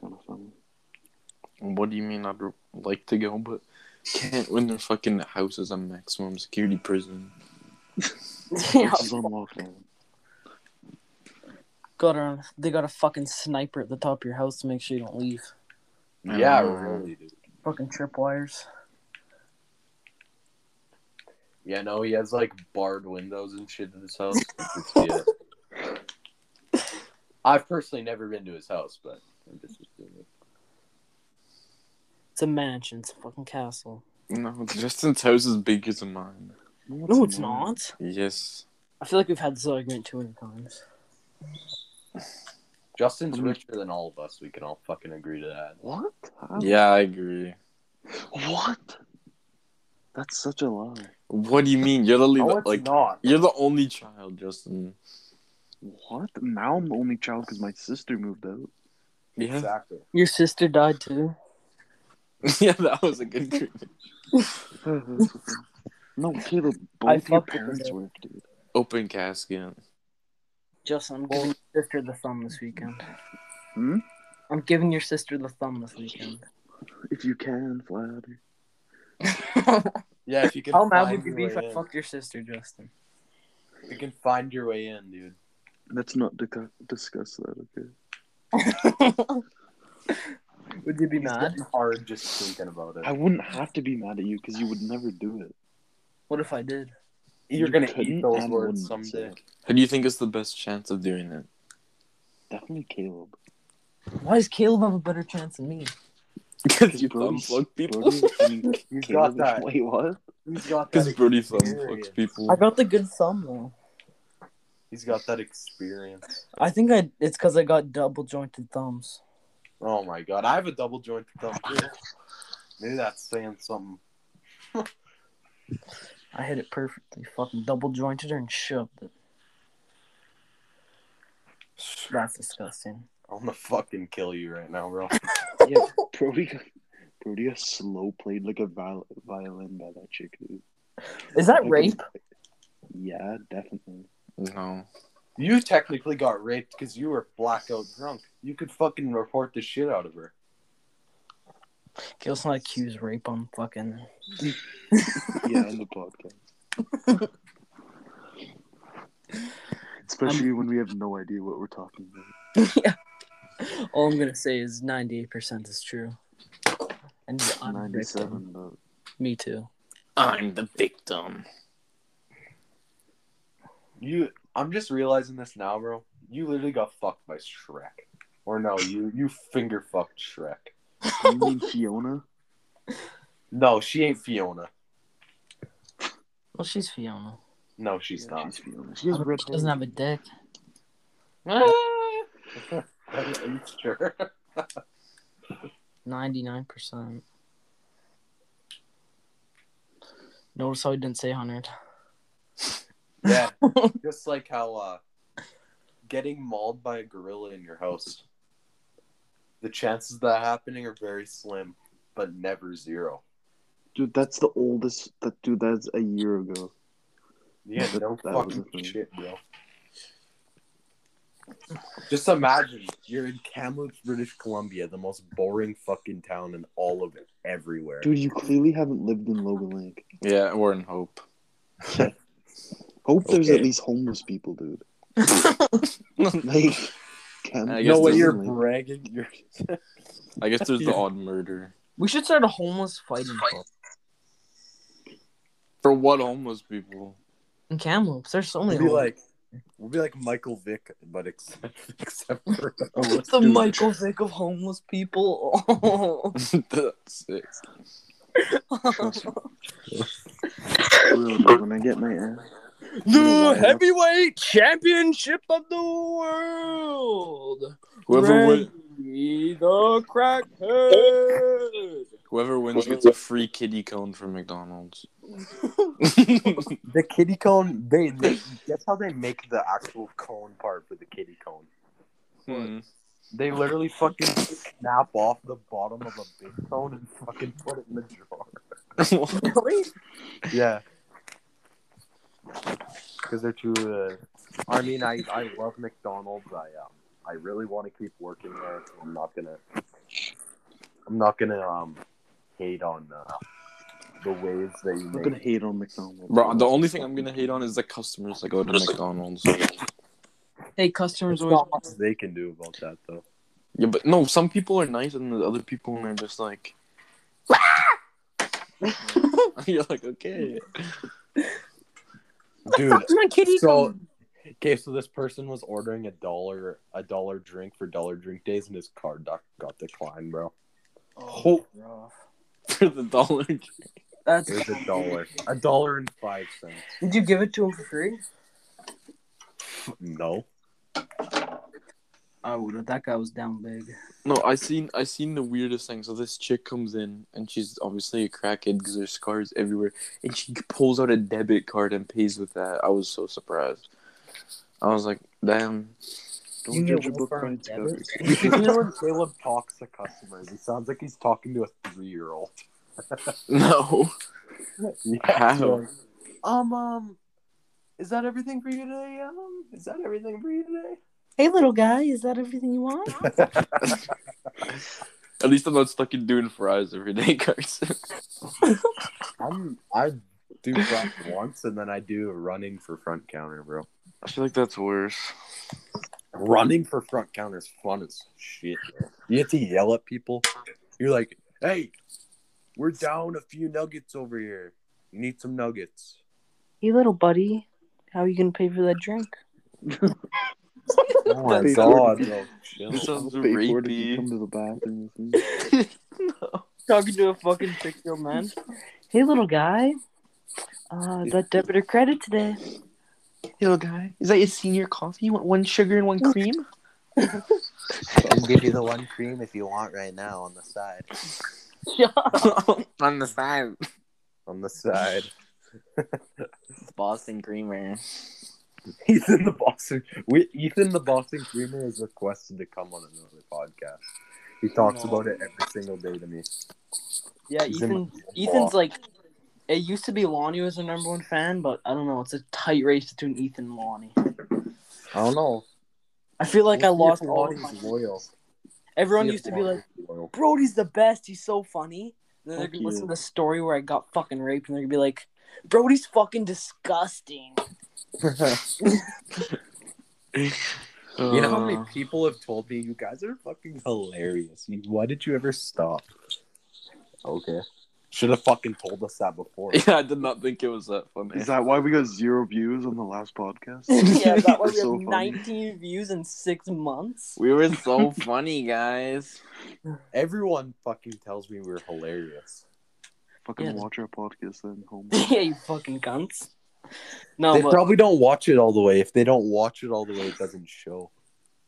S4: kind of funny.
S3: What do you mean I'd like to go, but can't when their fucking house is a maximum security prison?
S1: yeah.
S4: Which is on lockdown.
S1: Got a, they got a fucking sniper at the top of your house to make sure you don't leave.
S2: Yeah,
S3: Uh,
S2: really, dude.
S1: Fucking tripwires.
S2: Yeah, no, he has like barred windows and shit in his house. You can see it. I've personally never been to his house, but I'm just assuming.
S1: It's a mansion. It's a fucking castle.
S3: No, Justin's house is bigger than mine.
S1: No, it's not.
S3: Yes.
S1: I feel like we've had this argument too many times.
S2: Justin's
S4: Mhm.
S2: richer than all of us. We can all fucking agree to that.
S4: What? How?
S3: Yeah, I agree.
S4: What? That's such a lie.
S3: What do you mean? You're the lead,
S2: No, it's
S3: like
S2: not.
S3: you're the only child, Justin.
S4: What? Now I'm the only child because my sister moved out.
S3: Yeah.
S2: Exactly.
S1: Your sister died too.
S3: yeah, that was a good treatment.
S4: no, Caleb,
S1: I
S4: both your
S1: fucked with her,
S4: parents
S1: though.
S4: work, dude.
S3: Open casket.
S1: Justin, I'm giving your sister the thumb this weekend.
S4: Hmm?
S1: I'm giving your sister the thumb this weekend.
S4: If you can, flatter.
S2: Yeah, if you can.
S1: How mad would you be if
S2: way
S1: I
S2: in.
S1: fucked your sister, Justin?
S2: If you can find your way in, dude.
S4: Let's not dic- discuss that, okay?
S1: Would you be
S2: It's
S1: mad?
S2: getting hard just thinking about it.
S4: I wouldn't have to be mad at you because you would never do it.
S1: What if I did?
S2: You're
S4: You
S2: gonna
S4: couldn't
S2: eat those words someday.
S4: it.
S3: Who do you think is the best chance of doing it?
S4: Definitely Caleb.
S1: Why does Caleb have a better chance than me?
S3: Because you thumb
S4: Brody's-
S3: fuck people.
S4: Brody, I mean,
S2: He's
S4: Caleb-
S2: got that.
S4: Wait, what?
S2: He's got that.
S3: Because
S2: that.
S3: Brody thumb
S2: experience.
S3: fucks people.
S1: I got the good thumb though.
S2: He's got that experience.
S1: I think I it's because I got double jointed thumbs.
S2: Oh my god, I have a double jointed thumb too. Maybe that's saying something.
S1: I hit it perfectly. Fucking double jointed her and shoved it. That's disgusting.
S2: I'm gonna fucking kill you right now, bro.
S4: Yeah, Brody, Brody got slow played like a viol- violin by that chick, dude.
S1: Is that
S4: Like a-
S1: rape?
S4: Yeah, definitely.
S3: No.
S2: You technically got raped because you were blackout drunk. You could fucking report the shit out of her.
S1: Gil's not accused rape on fucking.
S4: Yeah, in the podcast. Especially um, when we have no idea what we're talking about.
S1: yeah. All I'm gonna say is 98% is true. And I'm a victim.
S4: 97, but
S1: Me too.
S3: I'm the victim.
S2: You, I'm just realizing this now, bro. You literally got fucked by Shrek, or no, you you finger fucked Shrek.
S4: you mean Fiona?
S2: No, she ain't Fiona.
S1: Well, she's Fiona.
S2: No, she's
S4: Yeah,
S2: not.
S4: she's Fiona. She has red
S1: She doesn't have a dick.
S2: Are you sure?
S1: 99%. Notice how he didn't say 100.
S2: Yeah, just like how uh, getting mauled by a gorilla in your house. The chances of that happening are very slim, but never zero.
S4: Dude, that's the oldest. That dude, that's a year ago.
S2: Yeah,
S4: That-
S2: no
S4: that
S2: fucking shit, bro. Just imagine you're in Kamloops, British Columbia, the most boring fucking town in all of it, everywhere.
S4: Dude, you clearly haven't lived in Logan Lake.
S3: Yeah, we're in hope.
S4: Hope there's at least homeless people, dude. Like, Cam-
S3: I guess
S2: no way
S3: there's
S2: you're
S4: Logan Lake.
S2: bragging. You're
S3: I guess there's the odd murder.
S1: We should start a homeless fighting club
S3: For what homeless people?
S1: in Kamloops. There's so many.
S2: we'll be like we'll be like Michael Vick, but except except for
S1: the
S4: do it.
S1: Michael Vick of homeless people.
S3: That's sick.
S4: Trust me. Bro, when I get my ass.
S1: The heavyweight championship of the world.
S3: Whoever wins,
S1: the crackhead.
S3: whoever wins gets a free kitty cone from McDonald's.
S2: the kitty cone. They, they guess how they make the actual cone part for the kitty cone.
S3: Hmm.
S2: They literally fucking snap off the bottom of a big cone and fucking put it in the jar.
S1: Really?
S2: Yeah. Because they're too. Uh, I mean, I, I love McDonald's. I um I really want to keep working there. So I'm not gonna. I'm not gonna um hate on uh, the ways they
S4: I'm
S2: make.
S4: gonna hate on McDonald's.
S3: Bro, the only thing I'm gonna hate on is the customers that go to McDonald's.
S1: Hey, customers
S2: There's
S1: always.
S2: not much they can do about that though.
S3: Yeah, but no, some people are nice and the other people are just like. You're like, okay.
S2: Dude,
S1: my kitty
S2: so okay, so this person was ordering a dollar a dollar drink for dollar drink days, and his card doc got declined, bro.
S1: Oh, rough.
S3: For the dollar. drink.
S1: That's.
S2: It was a dollar, a dollar and five cents.
S1: Did you give it to him for free?
S2: No.
S1: I would. That guy was down big.
S3: No, I seen I seen the weirdest thing. So this chick comes in and she's obviously a crackhead because there's scars everywhere, and she pulls out a debit card and pays with that. I was so surprised. I was like, damn.
S4: Don't
S1: You
S4: judge a book by
S1: welfare
S4: its
S1: on
S4: cover.
S2: you know when Caleb talks to customers, he sounds like he's talking to a three year old.
S3: No.
S2: Yeah.
S3: How?
S2: um, um, is that everything for you today? Um, is that everything for you today?
S1: Hey, little guy, is that everything you want?
S3: At least I'm not stuck in doing fries every day, Carson.
S2: I'm I do front once and then I do running for front counter, bro.
S3: I feel like that's worse.
S2: Running for front counter is fun as shit, bro. You have to yell at people. You're like, hey, we're down a few nuggets over here. You need some nuggets.
S1: hey, little buddy, how are you gonna pay for that drink?
S2: Oh my
S4: Pay
S2: god, bro.
S3: This
S4: I'll
S3: sounds
S4: pay for it if you
S3: rapey.
S4: come to the bathroom with me.
S1: Talking to a fucking six-year-old man. Hey, little guy, uh, that debit or credit today?
S3: Hey, little guy. Is that your senior coffee? You want one sugar and one cream?
S2: I'll give you the one cream if you want right now on the side.
S3: On the side.
S2: On the side.
S3: Boston creamer.
S2: Ethan the Boston. We, Ethan the Boston Creamer is requested to come on another podcast. He talks about it every single day to me.
S1: Yeah,
S2: He's
S1: Ethan. Ethan's like. It used to be Lonnie was the number one fan, but I don't know. It's a tight race between Ethan and Lonnie.
S2: I don't know.
S1: I feel like I lost all. of my-
S2: loyal.
S1: Everyone used to be like, Brody's the best. He's so funny. Then they're gonna listen to the story where I got fucking raped, and they're gonna be like, Brody's fucking disgusting.
S2: You know how many
S3: Uh,
S2: people have told me you guys are fucking hilarious. Why did you ever stop? Okay. Should have fucking told us that before.
S3: Yeah, I did not think it was that funny.
S4: Is that why we got zero views on the last podcast?
S1: yeah, that was
S4: So
S1: have
S4: funny.
S1: 19 views in six months.
S3: We were so funny, guys.
S2: Everyone fucking tells me we're hilarious.
S4: Fucking
S1: Yeah.
S4: watch our podcast then, home.
S1: yeah, you fucking cunts. No,
S2: they
S1: but
S2: probably don't watch it all the way. If they don't watch it all the way, it doesn't show.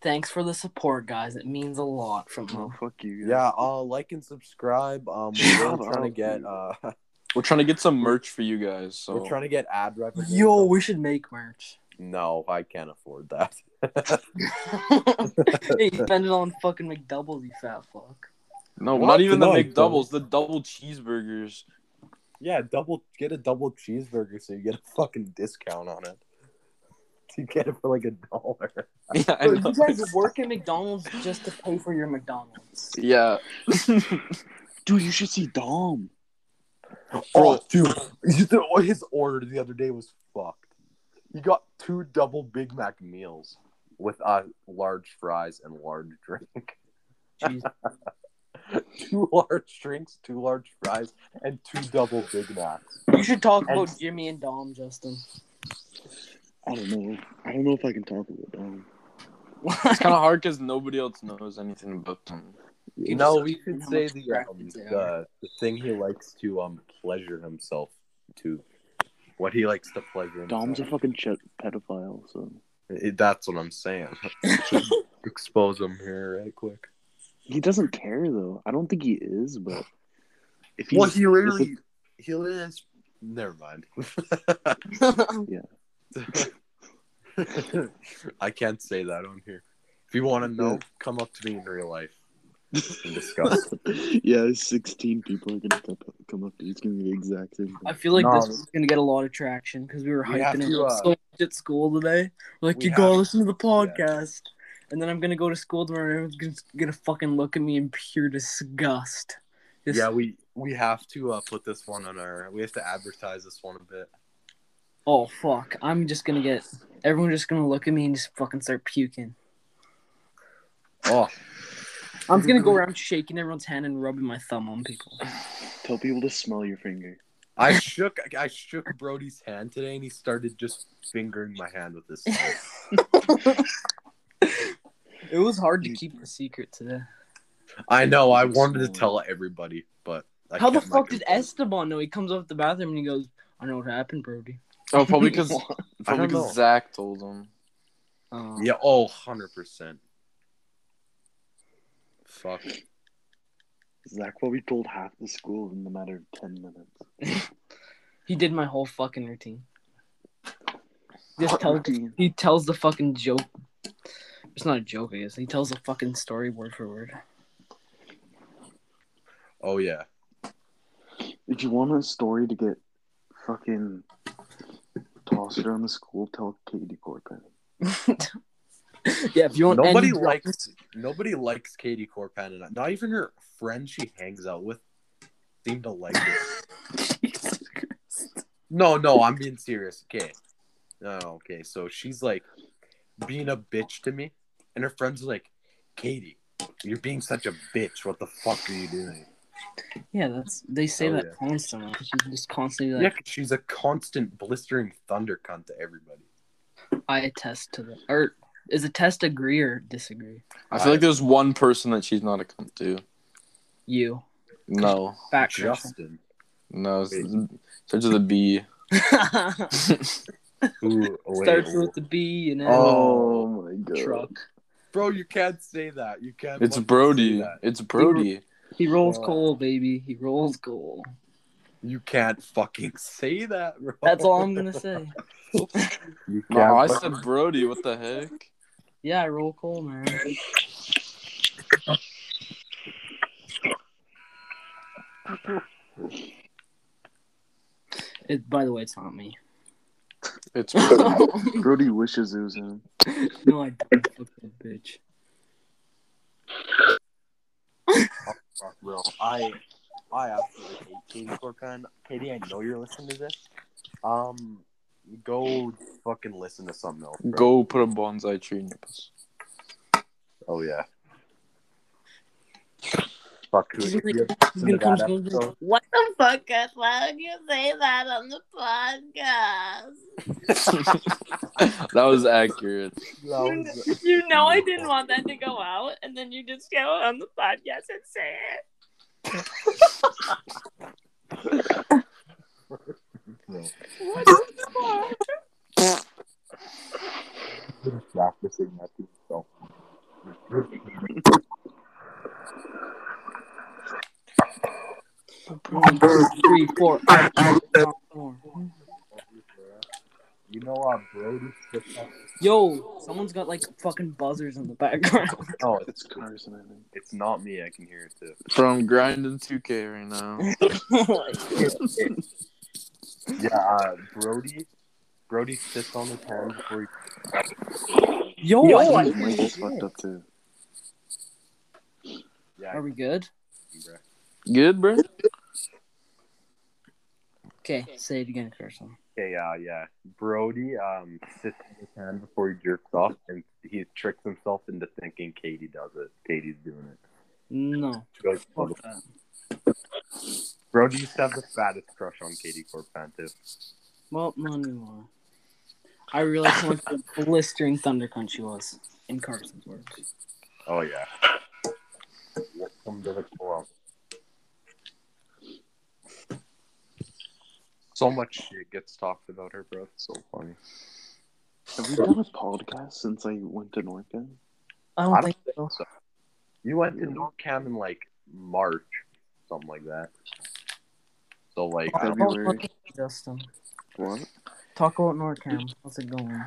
S1: thanks for the support, guys. It means a lot from
S4: Oh, fuck you. guys.
S2: Yeah, uh, like and subscribe. Um, we're trying to get uh,
S3: We're trying to get some merch for you guys. So
S2: we're trying to get ad revenue.
S1: Yo, we should make merch.
S2: No, I can't afford that.
S1: hey, spend it on fucking McDoubles, you fat fuck.
S3: no,
S2: What?
S3: not even the
S2: No,
S3: McDoubles, the double cheeseburgers.
S2: Yeah, double get a double cheeseburger so you get a fucking discount on it. You get it for like a dollar.
S3: Yeah, I
S1: Bro,
S3: know.
S1: you guys work at McDonald's just to pay for your McDonald's.
S3: yeah.
S4: Dude, you should see Dom.
S2: Oh, dude, his order the other day was fucked. He got two double Big Mac meals with uh, large fries and large drink.
S1: Jeez.
S2: two large drinks, two large fries, and two double Big Macs.
S1: You should talk
S2: And-
S1: about Jimmy and Dom, Justin.
S4: I don't know. I don't know if I can talk about Dom.
S3: It's kind of hard because nobody else knows anything about them.
S1: You
S2: no,
S1: just
S2: we
S1: could
S2: say the, um, the the thing he likes to um pleasure himself to. What he likes to pleasure himself.
S4: Dom's a fucking ch- pedophile, so
S2: It- that's what I'm saying. Expose him here right quick.
S4: He doesn't care though. I don't think he is, but if he
S2: Well, he literally, he literally. Never mind. Yeah. I can't say that on here. If you want to know, come up to me in real life and discuss.
S4: yeah, sixteen people are gonna come up, to you. It's gonna be the exact same.
S1: I feel like
S2: No.
S1: this is gonna get a lot of traction because we were
S2: We
S1: hyping it
S2: to, uh,
S1: so much at school today. We're like,
S2: we
S1: you
S2: have
S1: gotta
S2: to-
S1: listen to the podcast. And then I'm gonna go to school tomorrow and everyone's gonna, gonna fucking look at me in pure disgust. Just-
S2: yeah, we we have to uh, put this one on our. We have to advertise this one a bit.
S1: Oh fuck! I'm just gonna get everyone just gonna look at me and just fucking start puking.
S2: Oh,
S1: I'm just gonna go around shaking everyone's hand and rubbing my thumb on people.
S4: Tell people to smell your finger.
S2: I shook I shook Brody's hand today, and he started just fingering my hand with his. thumb.
S1: It was hard to keep the secret today.
S2: I know. I wanted to tell everybody, but I
S1: How the
S2: kept my
S1: fuck did
S2: composure.
S1: Esteban know? He comes off the bathroom and he goes, "I know what happened, Brody."
S3: Oh, probably because probably because Zach told him.
S1: Uh,
S2: Yeah. Oh, 100 percent. Fuck.
S4: Zach probably told half the school in the matter of ten minutes.
S1: He did my whole fucking routine. Just tell
S4: Routine.
S1: he tells the fucking joke. It's not a joke, I guess. He tells the fucking story word for word.
S2: Oh yeah.
S4: Did you want a story to get fucking tossed around the school, tell Katie Corpen.
S1: yeah, if you want
S2: Nobody
S1: any-
S2: likes nobody likes Katie Corpan, and not even her friends she hangs out with seem to like it.
S1: Jesus Christ.
S2: No, no, I'm being serious. Okay. No, okay. So she's like being a bitch to me, and her friends are like, Katie, you're being such a bitch. What the fuck are you doing?
S1: Yeah, that's they say
S2: Oh,
S1: that
S2: yeah.
S1: constantly. She's just constantly
S2: yeah, she's a constant blistering thunder cunt to everybody.
S1: I attest to that. Or is a test agree or disagree?
S3: I feel like there's one person that she's not a cunt to.
S1: You.
S3: No,
S1: Fact check.
S2: Justin,
S3: no, it's,
S2: Wait.
S3: starts with a B.
S2: who oh, wait,
S1: Starts with the B and then
S2: Oh.
S4: my god.
S1: truck.
S2: Bro, you can't say that. You can't.
S3: It's Brody. It's Brody.
S1: He rolls
S2: Oh.
S1: coal, baby. He rolls coal.
S2: You can't fucking say that, bro.
S1: That's all I'm gonna say.
S2: You can't.
S3: No, I said Brody. What the heck?
S1: Yeah, I roll coal, man. It, by the way, it's not me.
S3: It's
S4: Brody wishes it was him.
S1: no, I don't. Fuck that bitch.
S2: Fuck, bro. I I absolutely hate Katie Corpan. Katie, I know you're listening to this. Um, go fucking listen to something else. Bro.
S3: Go put a bonsai tree in your puss.
S2: Oh yeah. Fuck. Who,
S1: He's
S2: if
S1: gonna-
S2: you
S1: He's
S2: listen to
S1: gonna come
S2: that
S1: to me and be like,
S5: What the fuck, Gus? Why would you say that on the podcast?
S3: that was accurate.
S2: that was-
S5: You know I didn't want that to go out, and then you just go on the podcast and say it. What the fuck?
S2: been practicing that to yourself.
S1: One, two, three, four, five, six, seven.
S2: You know, uh, Brody.
S1: Yo, someone's got like fucking buzzers in the background.
S2: Oh,
S4: It's
S2: it's
S4: Carson, I think.
S2: it's not me. I can hear it too.
S3: From grinding 2K right now.
S2: Yeah, uh, Brody. Brody sits on his hands before he.
S1: Yo,
S5: Yo,
S1: I
S5: I-
S1: think
S4: Mike
S1: we
S4: is
S1: did.
S4: fucked up too.
S2: Yeah,
S1: Are we good?
S2: bro.
S3: Good, bro?
S1: Okay, say it again, Carson.
S2: Okay, uh, yeah. Brody um sits on his hand before he jerks off, and he tricks himself into thinking Katie does it. Katie's doing it.
S1: No,
S2: She goes,
S1: fuck that.
S2: Brody used to have the fattest crush on Katie Corpan too.
S1: Well, not anymore. I realized how much of a blistering thunder cunt she was, in Carson's words.
S2: Oh yeah. Welcome to the club. So much shit gets talked about her, bro. It's so funny.
S4: Have we done a podcast since I went to NorKam?
S1: I
S2: I
S1: don't
S2: don't
S1: think
S2: think
S1: so.
S2: so. You went to NorKam in like March, something like that. So like, I don't
S1: Talk
S2: know.
S4: February.
S1: Justin.
S4: What?
S1: Talk about NorKam. How's it going?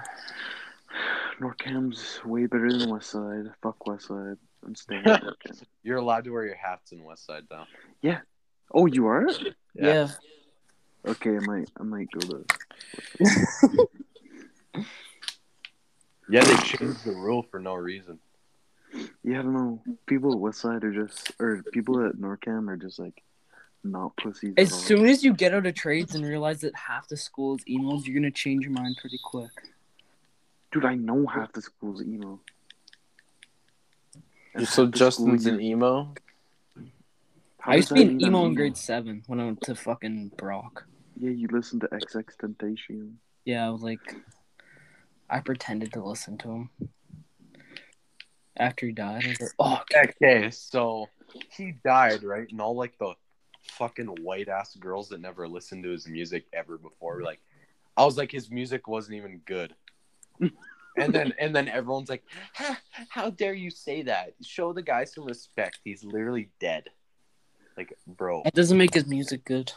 S4: NorKam's way better than Westsyde. Fuck Westsyde. I'm staying at NorKam.
S2: You're allowed to wear your hats in Westsyde now. Yeah.
S4: Oh, you are?
S1: Yeah.
S4: Okay, I might, I might go to.
S2: Yeah, they changed the rule for no reason.
S4: Yeah, I don't know. People at Westsyde are just, or people at NorKam are just like, not pussies.
S1: As
S4: at all.
S1: soon as you get out of trades and realize that half the school is emails, you're gonna change your mind pretty quick.
S4: Dude, I know half the school's emo. And
S3: So
S4: half school
S3: Justin's an emo?
S4: How
S1: I used to be
S4: that
S1: an emo in grade seven when I went to fucking Brock.
S4: Yeah, you listened to XX Temptation.
S1: Yeah, I was like, I pretended to listen to him. After he died, I was like, oh,
S2: Okay, so he died, right? And all like the fucking white ass girls that never listened to his music ever before, like, I was like, his music wasn't even good. and then and then everyone's like, "Ha, how dare you say that? Show the guy some respect. He's literally dead. Like, bro,
S1: it doesn't make his music good.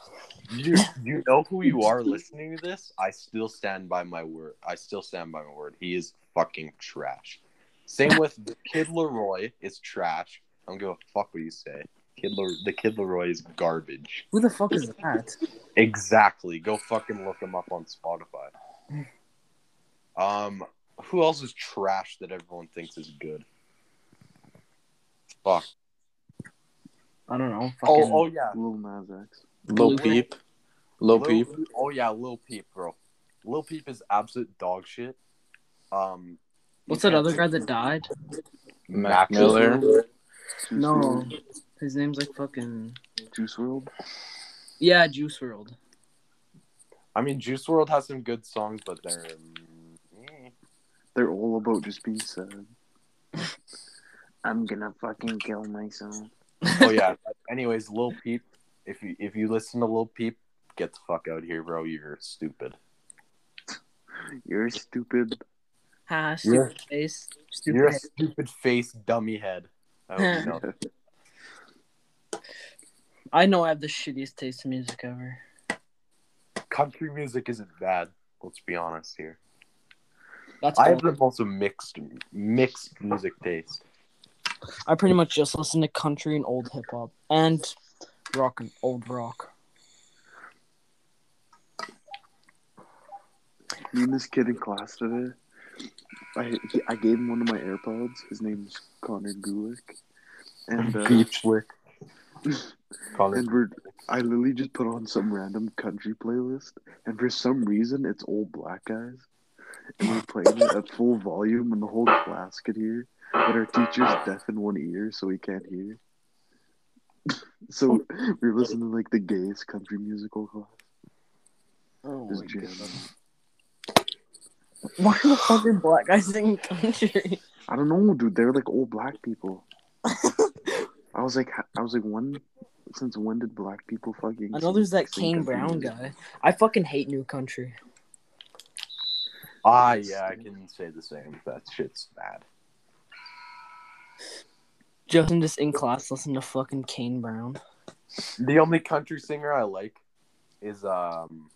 S2: you you know who you are listening to this. I still stand by my word. I still stand by my word. He is fucking trash. Same with Kid LAROI is trash. I don't give a fuck what you say. Kid Le- the Kid LAROI is garbage.
S1: Who the fuck is that?
S2: Exactly. Go fucking look him up on Spotify. Um, who else is trash that everyone thinks is good? Fuck.
S1: I don't know.
S2: Oh,
S1: Fucking,
S2: oh yeah.
S4: Lil Nas X.
S3: Lil
S1: Lil-
S3: Peep? Lil Peep?
S2: Oh yeah, Lil Peep, bro. Lil Peep is absolute dog shit. Um,
S1: What's that other guy that died?
S3: Mac Miller?
S4: Juice
S1: No,
S4: WRLD.
S1: his name's like fucking
S4: Juice WRLD.
S1: yeah, Juice WRLD.
S2: I mean, Juice WRLD has some good songs, but they're. mm,
S4: They're all about just being sad. I'm gonna fucking kill myself.
S2: Oh yeah. Anyways, Lil Peep. If you if you listen to Lil Peep, get the fuck out of here, bro. You're stupid.
S4: You're stupid.
S1: Ha,
S2: You're-
S1: stupid face. Stupid.
S2: You're a
S1: head.
S2: stupid face, dummy head. I know.
S1: I know I have the shittiest taste in music ever.
S2: Country music isn't bad. Let's be honest here.
S1: That's
S2: I
S1: all.
S2: have the most mixed mixed music taste.
S1: I pretty much just listen to country and old hip hop and rock and old rock.
S4: Me and this kid in class today. I he, I gave him one of my AirPods. His name's Connor Gulick, and uh,
S2: Beach lick. Connor,
S4: and we're I literally just put on some random country playlist, and for some reason it's old black guys, and we're playing it at full volume, and the whole class could hear, but our teacher's deaf in one ear, so he can't hear. so we're listening to like the gayest country musical class.
S1: Oh
S4: Just
S1: my
S4: jamming.
S1: God. Why the fuck are black guys singing country?
S4: I don't know, dude. They're like old black people. I was like, I was like, when? Since when did black people fucking?
S1: I know there's that
S4: sing
S1: Kane Brown
S4: music?
S1: guy. I fucking hate New Country.
S2: ah, yeah, I can say the same. That shit's bad.
S1: Justin just in class listening to fucking Kane Brown.
S2: The only country singer I like is um,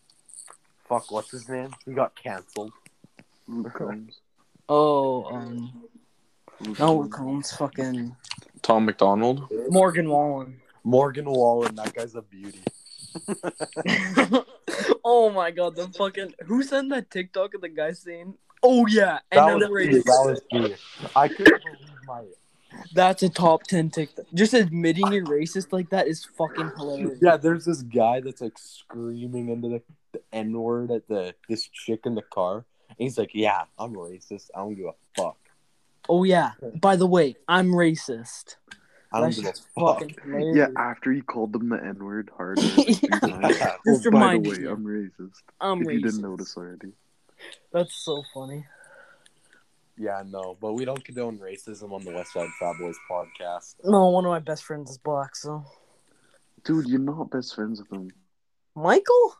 S2: fuck, what's his name? He got canceled.
S4: Combs.
S1: Oh, um, no,
S4: Combs.
S1: Combs, fucking
S3: Tom MacDonald.
S1: Morgan Wallen.
S2: Morgan Wallen, that guy's a beauty.
S1: oh my god, the fucking who sent that TikTok of the guy saying, "Oh yeah," and
S2: That was,
S1: the
S2: me,
S1: radio-
S2: that was me. I couldn't believe my.
S1: That's a top ten TikTok. Just admitting you're racist like that is fucking hilarious.
S2: Yeah, there's this guy that's like screaming into the, the N word at the this chick in the car. And he's like, "Yeah, I'm racist. I don't give a fuck.
S1: Oh yeah. By the way, I'm racist.
S2: I don't
S1: That
S2: give a fuck."
S4: Yeah, after he called them the N word hard. Like, three times. Oh, by the way,
S1: you.
S4: I'm racist.
S1: I'm
S4: if
S1: racist.
S4: you didn't notice already.
S1: That's so funny.
S2: Yeah, no, but we don't condone racism on the West Side Fat Boys podcast.
S1: No, one of my best friends is black, so
S4: Dude, you're not best friends with him.
S1: Michael.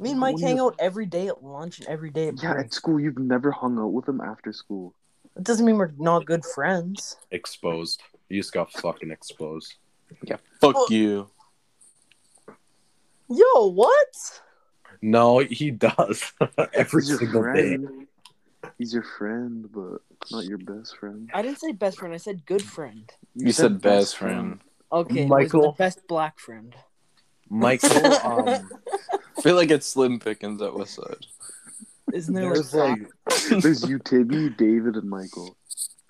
S1: Me and Mike
S4: when
S1: hang
S4: you-
S1: out every day at lunch and every day at
S4: Yeah,
S1: break.
S4: at school, you've never hung out with him after school.
S1: It doesn't mean we're not good friends.
S2: Exposed. You just got fucking exposed.
S3: Yeah, Fuck
S1: Oh.
S3: you.
S1: Yo, what?
S2: No, he does every
S4: He's your
S2: single day.
S4: Friend. He's your friend, but not your best friend.
S1: I didn't say best friend. I said good friend.
S3: You, said, best friend.
S1: Okay,
S2: Michael.
S1: Michael, the best black friend.
S2: Michael, um,
S3: I feel like it's Slim Pickens at West Side.
S1: Isn't there
S2: there's
S1: like,
S2: like
S4: There's you, Tibby, David, and Michael.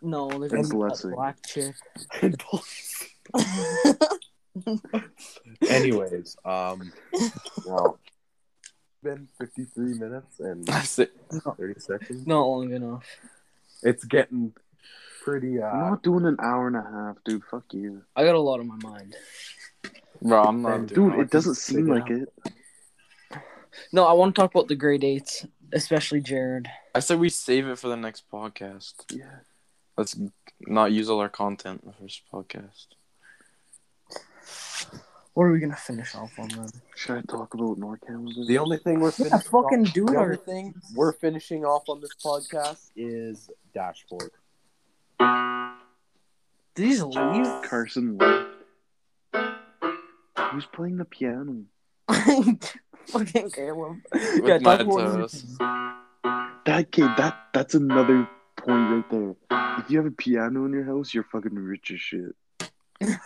S1: no? There's
S4: and Blessing.
S1: black chick.
S2: Anyways, um, wow. Been 53 minutes and
S3: I say,
S2: 30 seconds.
S1: not long enough.
S2: It's getting pretty,
S4: I'm
S2: uh,
S4: not doing an hour and a half, dude. Fuck you.
S1: I got a lot on my mind.
S3: bro, I'm not.
S4: Dude,
S3: doing
S4: it doesn't seem like
S1: it
S4: it.
S1: No, I want to talk about the grade eights, especially Jared.
S3: I said we save it for the next podcast.
S4: Yeah.
S3: Let's not use all our content in the first podcast.
S1: What are we gonna finish off on then?
S4: Should I talk about NorKam? a
S2: the only thing we're
S1: Yeah,
S2: finishing
S1: fucking
S2: off,
S1: do
S2: the only thing we're finishing off on this podcast is dashboard.
S1: Did he just leave?
S4: Carson left. Who's playing the piano?
S1: fucking Caleb.
S3: With
S1: Yeah,
S3: my
S1: talk about
S3: toes.
S4: That kid, that that's another point right there. If you have a piano in your house, you're fucking rich as shit.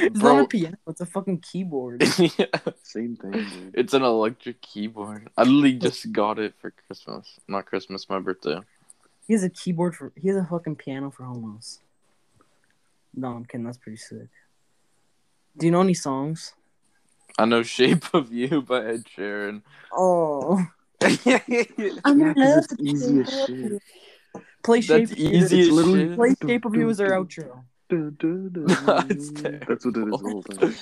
S1: It's
S3: Bro.
S1: not a piano. It's a fucking keyboard.
S3: yeah,
S4: Same thing, dude.
S3: it's an electric keyboard. I literally just got it for Christmas. Not Christmas, my birthday.
S1: He has a keyboard for. He has a fucking piano for homos. No, I'm kidding. That's pretty sick. Do you know any songs?
S3: I know "Shape of You" by Ed Sheeran.
S1: Oh,
S3: That's
S1: I'm
S4: Yeah,
S1: in
S4: 'cause
S1: love
S4: it's
S1: with
S4: easy as
S1: you.
S4: shit.
S1: Play shape.
S3: easy
S4: It's
S3: as
S4: literally-
S3: shit.
S1: Play shape of you as our outro.
S4: Dun, dun, dun.
S3: It's terrible.
S4: That's what it is the whole time.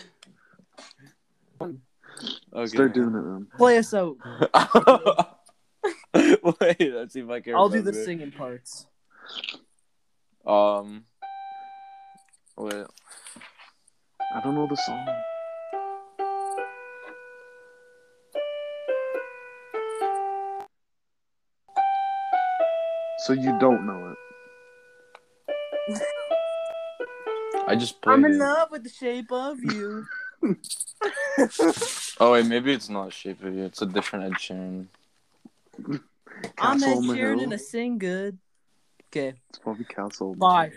S3: Okay.
S4: Start doing it, man.
S1: Play us out.
S3: Wait, let's see if I can.
S1: I'll do the
S3: remember.
S1: singing parts.
S3: Um. Wait.
S4: I don't know the song. So you don't know it.
S3: I just played
S1: I'm in
S3: it.
S1: love with the shape of you.
S3: Oh wait, maybe it's not "Shape of You." It's a different Ed Sheeran.
S1: I'm
S4: Castle
S1: Ed Sheeran and I sing good. Okay,
S4: It's probably Castle.
S1: bye.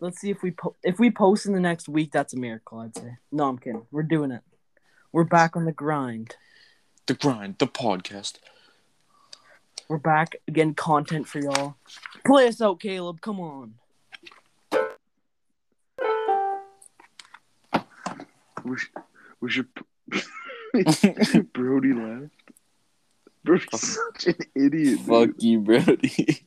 S1: Let's see if we po- if we post in the next week. That's a miracle, I'd say. No, I'm kidding. We're doing it. We're back on the grind.
S3: The grind, the podcast.
S1: We're back again. Content for y'all. Play us out, Caleb. Come on.
S4: We should, Brody laughed. Brody's such an idiot. dude.
S3: Fuck you, Brody.